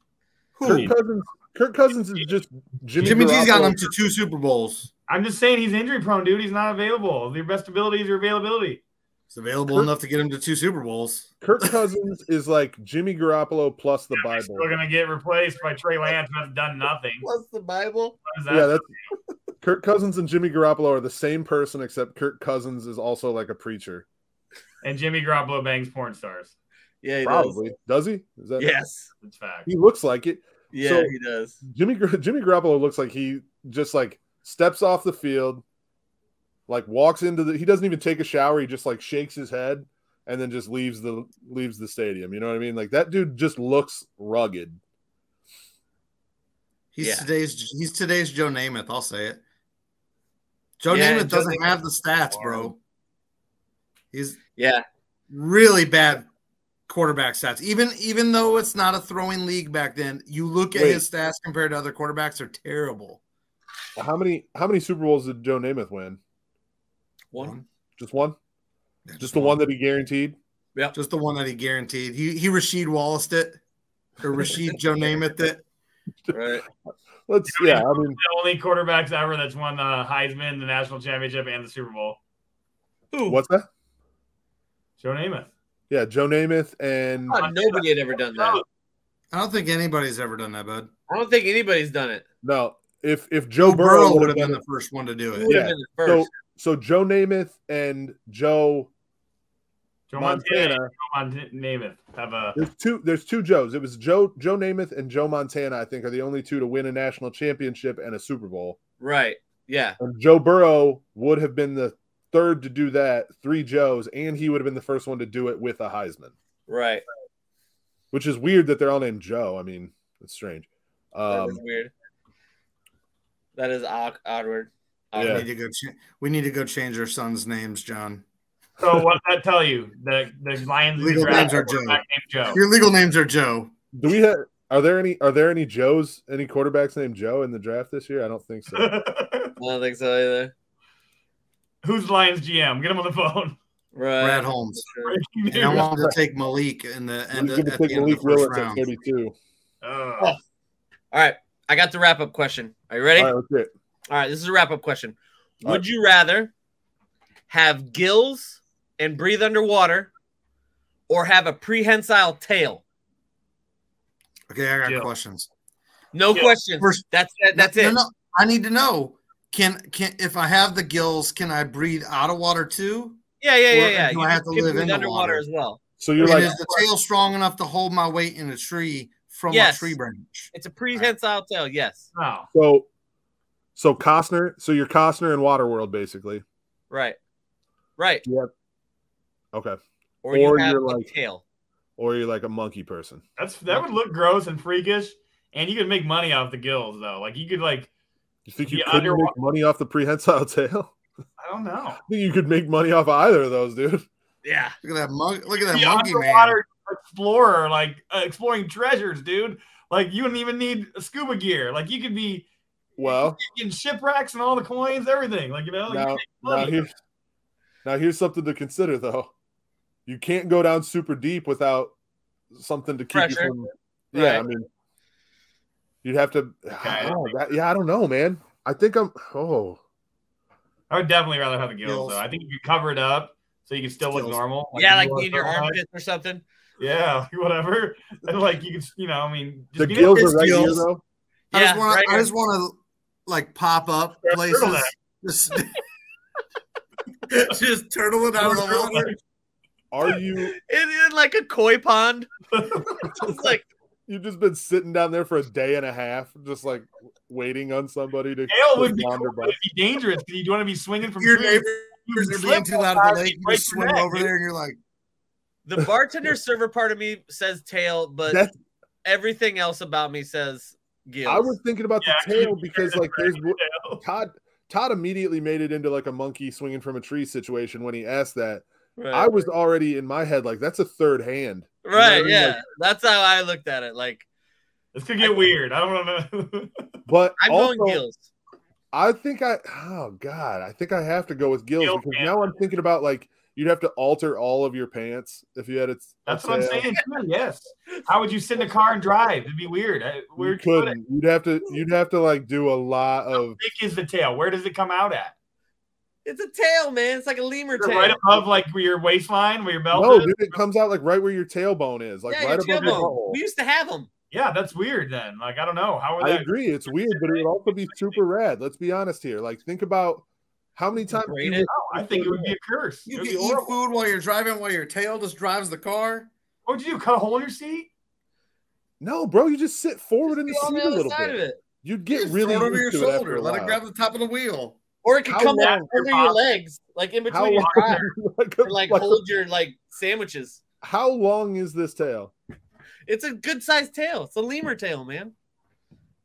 Who? Kirk Cousins Kirk Cousins is just Jimmy, Jimmy G's got Garoppolo. them to two Super Bowls. I'm just saying he's injury prone, dude. He's not available. Your best ability is your availability. It's available Kirk- enough to get him to two Super Bowls. Kirk Cousins is like Jimmy Garoppolo plus the They're Bible. still gonna get replaced by Trey Lance, who has done nothing. Plus the Bible. What is that? Yeah, that's Kirk Cousins and Jimmy Garoppolo are the same person, except Kirk Cousins is also like a preacher. and Jimmy Garoppolo bangs porn stars. Yeah, he Probably does he? Is that. Yes. It's fact. He looks like it. Yeah, So- he does. Jimmy Gar- Jimmy Garoppolo looks like he just like steps off the field, like walks into the. He doesn't even take a shower. He just like shakes his head and then just leaves the leaves the stadium. You know what I mean? Like that dude just looks rugged. He's Yeah. today's he's today's Joe Namath. I'll say it. Joe Yeah, Namath Joe doesn't Namath- have the stats, bro. He's Yeah. really bad quarterback stats. Even even though it's not a throwing league back then, you look at Wait. his stats compared to other quarterbacks, they're terrible. How many how many Super Bowls did Joe Namath win? One. Just one? Yeah, Just the one that he guaranteed? Yeah. Just the one that he guaranteed. He he Rasheed Wallace it or Rasheed Joe Namath it. Right. Let's yeah. I mean, The only quarterbacks ever that's won the Heisman, the national championship, and the Super Bowl. Who? what's that? Joe Namath. Yeah, Joe Namath and God, nobody had ever done that. I don't think anybody's ever done that, bud. I don't think anybody's done it. no. If if Joe Joe Burrow Burrow would would have have been been the first one to do it. Yeah. been the so first? so Joe Namath and Joe Joe Montana. Montana. Joe Mont- Namath have a. There's two. There's two Joes. It was Joe Joe Namath and Joe Montana. I think are the only two to win a national championship and a Super Bowl. Right. Yeah. And Joe Burrow would have been the third to do that. Three Joes, and he would have been the first one to do it with a Heisman, Right. which is weird that they're all named Joe. I mean, it's strange. Um, is weird. That is odd, oddward. We need to go. Cha- we need to go change our sons' names, John. So what does that tell you? The the Lions Legal draft names are a quarterback named Joe. Your legal names are Joe. do we have? Are there any? Are there any Joes? Any quarterbacks named Joe in the draft this year? I don't think so. I don't think so either. Who's the Lions GM? Get him on the phone. Right. Brad Holmes. Sure. And I wanted to take Malik in the He's end going at to the take end of Malik the first Willis at round. 32. Ugh. All right. I got the wrap up question. Are you ready? All right, let's get. All right, this is a wrap up question. All Would you rather have gills and breathe underwater or have a prehensile tail? Okay, I got Yeah. questions. No Yeah. questions. First- that's. That's No, it. no, I need to know. Can can if I have the gills, can I breathe out of water too? Yeah, yeah, yeah, Or yeah. do You I have to live in the underwater water? as well. So you're and like, is the tail strong enough to hold my weight in a tree from Yes. a tree branch? It's a prehensile tail. Yes. Oh. so, so Costner. So you're Costner in Waterworld, basically. Right. Right. Yep. Okay. Or, you Or have you're a like- tail. Or you're like a monkey person. That's that would look gross and freakish, and you could make money off the gills though. Like you could like You think you couldn't make money off the prehensile tail? I don't know. I think you could make money off either of those, dude. Yeah. Look at that mon- Look at that The monkey man. explorer, like uh, exploring treasures, dude. Like you wouldn't even need scuba gear. Like you could be Well, in shipwrecks and all the coins, everything. Like you know, you now, could now here's now here's something to consider though. You can't go down super deep without something to keep Pressure. you from. Yeah, I mean, you'd have to. Okay. Oh, that- yeah, I don't know, man. I think I'm. Oh, I would definitely rather have the gills, Gills. though. I think you could cover it up so you can still look Gills. normal. yeah, like you in your to armpits or something. Yeah, whatever. And like you can, you know, I mean, the gills are right here gills. though. I Yeah, just want right to. I just want to like pop up Yeah, places. turtleneck. Just, just turtle it out of the water. Are you? in, in like a koi pond. It's like You've just been sitting down there for a day and a half, just like waiting on somebody to Tail would be, cool, but it'd be dangerous because you want to be swinging from Your trees. neighbors You are being too loud outside, at the lake. you You just your neck, over dude. there, and you're like, the bartender server part of me says tail, but That's everything else about me says gills. I was thinking about Yeah, the tail because like there's Todd Todd immediately made it into like a monkey swinging from a tree situation when he asked that. Right. I was already in my head like that's a third hand. right. you know, Yeah, like- that's how I looked at it. Like This could get weird. I don't know. But I'm also, going gills. I think I oh god, I think I have to go with gills Gill because pants. now I'm thinking about like you'd have to alter all of your pants if you had it. That's what I'm saying. too, Yes. How would you sit in a car and drive? It'd be weird. I- You Where'd you put it? couldn't. You'd have to. You'd have to like do a lot of. How of. thick is the tail? Where does it come out at? It's a tail, man. It's like a lemur tail. right above like where your waistline, where your belt No, is? dude, it comes out like right where your tailbone is, like yeah, right your above your tailbone. butthole. We used to have them. Yeah, that's weird. Then, like, I don't know how would I that. agree, it's weird, but it would also be super rad. Let's be honest here. Like, think about how many times Braid you. I think it would be a curse. You can eat horrible. food while you're driving, while your tail just drives the car. Oh, what would you do? Cut a hole in your seat? No, bro, you just sit forward in Be the on seat the a little side bit. of it. You'd You get just really throw it over your used to it after shoulder. Let it grab the top of the wheel. Or it could How come long- out under your legs, like in How between your long, thighs, like, a- or like like a- hold your like sandwiches. how long is this tail? It's a good sized tail. It's a lemur tail, man.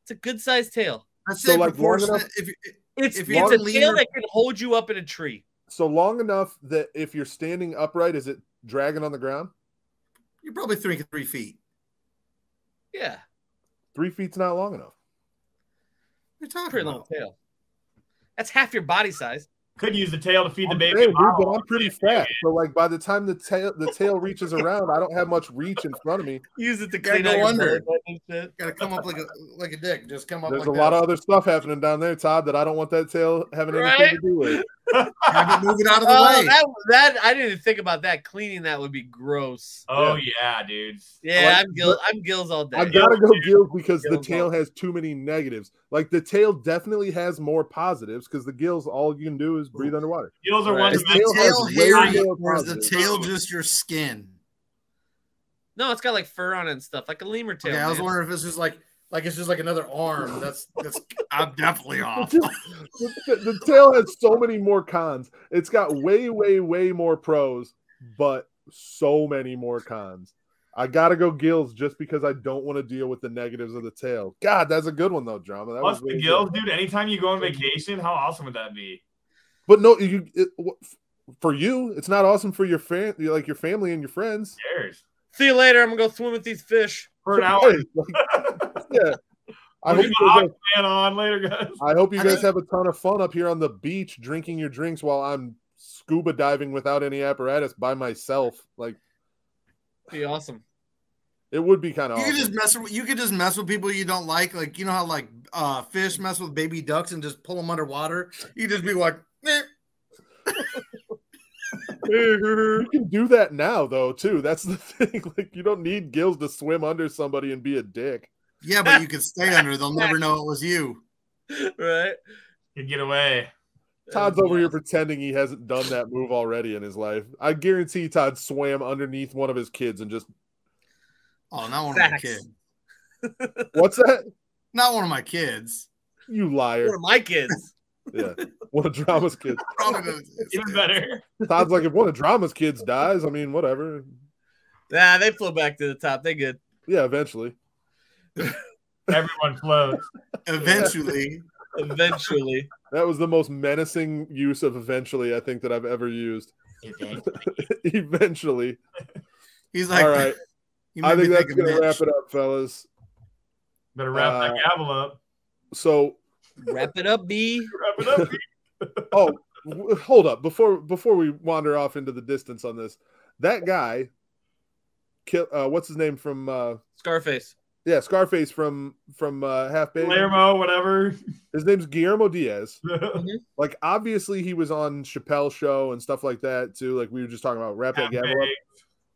It's a good sized tail. I'd So, like, long proportionate. enough- If, It's If it's you're a a tail that can hold you up in a tree. So long enough that if you're standing upright, is it dragging on the ground? you're probably three three feet. Yeah, Three feet's not long enough. What are talking pretty long tail. That's half your body size. Could use the tail to feed the I'm baby. saying, dude, but. I'm pretty fat. So like by the time the tail the tail reaches around, I don't have much reach in front of me. Use it to Gotta clean go out your under. belly button. Got to come up like a like a dick. Just come up. There's like a lot of other stuff happening down there, Todd, that I don't want that tail having anything to do with. Have it move it out of the Oh, way. that that I didn't even think about that. Cleaning that would be gross. Oh yeah, dude. Yeah, Like, I'm Gil. I'm Gills all day. I gotta go gills because the tail all- has too many negatives. Like the tail definitely has more positives because the gills all you can do is breathe underwater. Gills are Right. one Is the tail the has tail way hairy or is the tail just your skin? no, it's got like fur on it and stuff, like a lemur tail. Okay, I was wondering if this just like like it's just like another arm. That's that's I'm definitely off. the, the- the tail has so many more cons. It's got way, way, way more pros, but so many more cons. I gotta go gills just because I don't want to deal with the negatives of the tail. God, that's a good one though, drama. That plus was the gills, good. dude. Anytime you go on vacation, how awesome would that be? But no, you it, for you, it's not awesome for your fan, like your family and your friends. Who cares? See you later. I'm gonna go swim with these fish. For an hour. Hey, like, yeah. I hope, you guys, Aquaman on later, guys. I hope you guys have a ton of fun up here on the beach, drinking your drinks while I'm scuba diving without any apparatus by myself. Like Be awesome. it would be kind of. You could just mess with you could just mess with people you don't like. Like you know how like uh fish mess with baby ducks and just pull them underwater. You just be like, eh. you can do that now though too. That's the thing. Like you don't need gills to swim under somebody and be a dick. Yeah, but you can stay under. They'll never know it was you. right? You'd get away. Todd's over here pretending he hasn't done that move already in his life. I guarantee Todd swam underneath one of his kids and just Oh, not one of my kids. what's that? Not one of my kids. You liar. One of my kids. Yeah. One of drama's kids. Probably the- Even better. Todd's like, if one of drama's kids dies, I mean, whatever. Nah, they flew back to the top. They good. Yeah, eventually. Everyone floats. Eventually, Eventually. That was the most menacing use of eventually I think that I've ever used. eventually. he's like, All right. You I think that's gonna Mitch. wrap it up, fellas. Better wrap Uh, that gavel up. So Wrap it up, B. Wrap it up. B. oh w- hold up before before we wander off into the distance on this that guy kill uh what's his name from uh Scarface. Yeah scarface from from uh half baked Guillermo, whatever. his name's guillermo diaz like obviously he was on chappelle's show and stuff like that too like we were just talking about rap that Half up.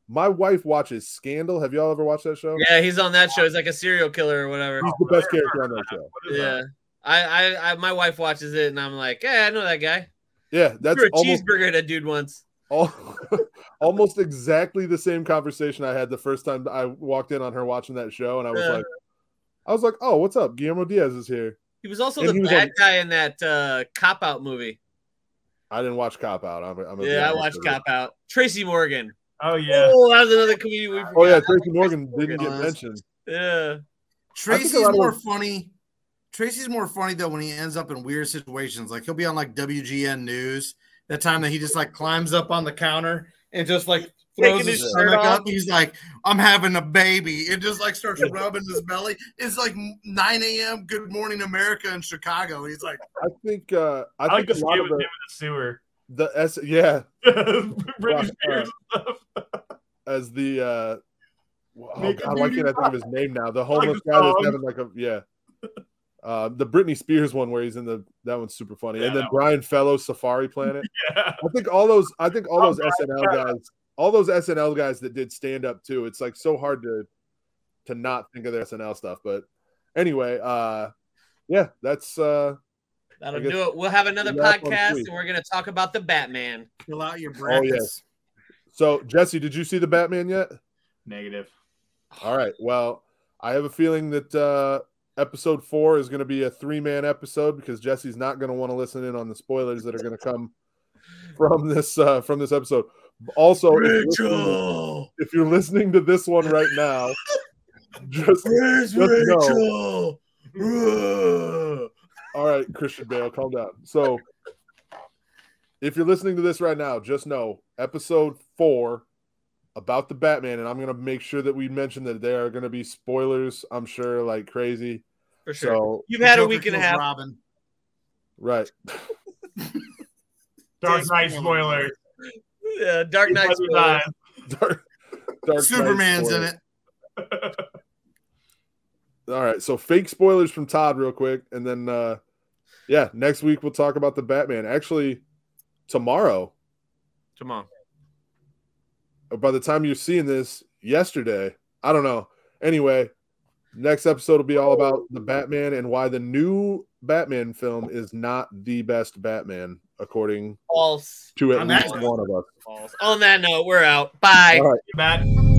my wife watches scandal have y'all ever watched that show Yeah, he's on that show. He's like a serial killer or whatever. he's the best character on that show Yeah. I, I, I, my wife watches it, and I'm like, yeah, I know that guy. yeah that's Threw a almost cheeseburger at a dude once. Al- almost exactly the same conversation I had the first time I walked in on her watching that show, and I was Yeah. like, I was like, oh, what's up? Guillermo Diaz is here. He was also And the was bad on- guy in that uh, cop out movie. I didn't watch Cop Out. I'm, I'm a Yeah, I watched Cop Out. Tracy Morgan. Oh yeah. Oh, that was another comedian we Oh yeah, Tracy Morgan didn't get mentioned. Yeah. Tracy's lot of more funny. Tracy's more funny though when he ends up in weird situations. Like he'll be on like WGN News. That time that he just like climbs up on the counter and just like throws his his shirt stomach off. up. He's like, "I'm having a baby." It just like starts rubbing his belly. It's like 9 a.m. Good Morning America in Chicago. He's like, I think uh, I, I like think to a lot of with him the, in the sewer. the S yeah Britney Uh, Spears stuff. as the uh, oh Make a god, why beauty can't I think of his name now? The homeless the guy that's having like a yeah. Uh, the Britney Spears one where he's in the that one's super funny, Yeah, and then that one. Brian Fellows Safari Planet. Yeah. I think all those I think all Oh, those Brian SNL Fellows. guys, all those SNL guys that did stand up too. It's like so hard to to not think of their SNL stuff. But anyway, uh, yeah, that's uh, That'll guess do it. We'll have another podcast and we're going to talk about the Batman. Fill out your Oh, yes. so. Jesse, did you see the Batman yet? Negative. All right. Well, I have a feeling that uh, episode four is going to be a three man episode because Jesse's not going to want to listen in on the spoilers that are going to come from this uh, from this episode. Also, if you're, listening, if you're listening to this one right now, just Where's Just Rachel? all right, Christian Bale, calm down. So, if you're listening to this right now, just know episode four about the Batman, and I'm gonna make sure that we mention that there are gonna be spoilers. I'm sure, like crazy. For sure. So, You've had a week and a half. Robin. right. Dark Knight spoiler. Yeah, Dark Knight. spoilers. Dark, Dark Knight Superman's in it. All right, so fake spoilers from Todd, real quick, and then uh yeah, next week we'll talk about the Batman. Actually, tomorrow, Tomorrow. by the time you're seeing this, yesterday, I don't know. Anyway, next episode will be all about oh. the Batman and why the new Batman film is not the best Batman, according False. to at On that least note. one of us. False. On that note, we're out. Bye. All right. Matt.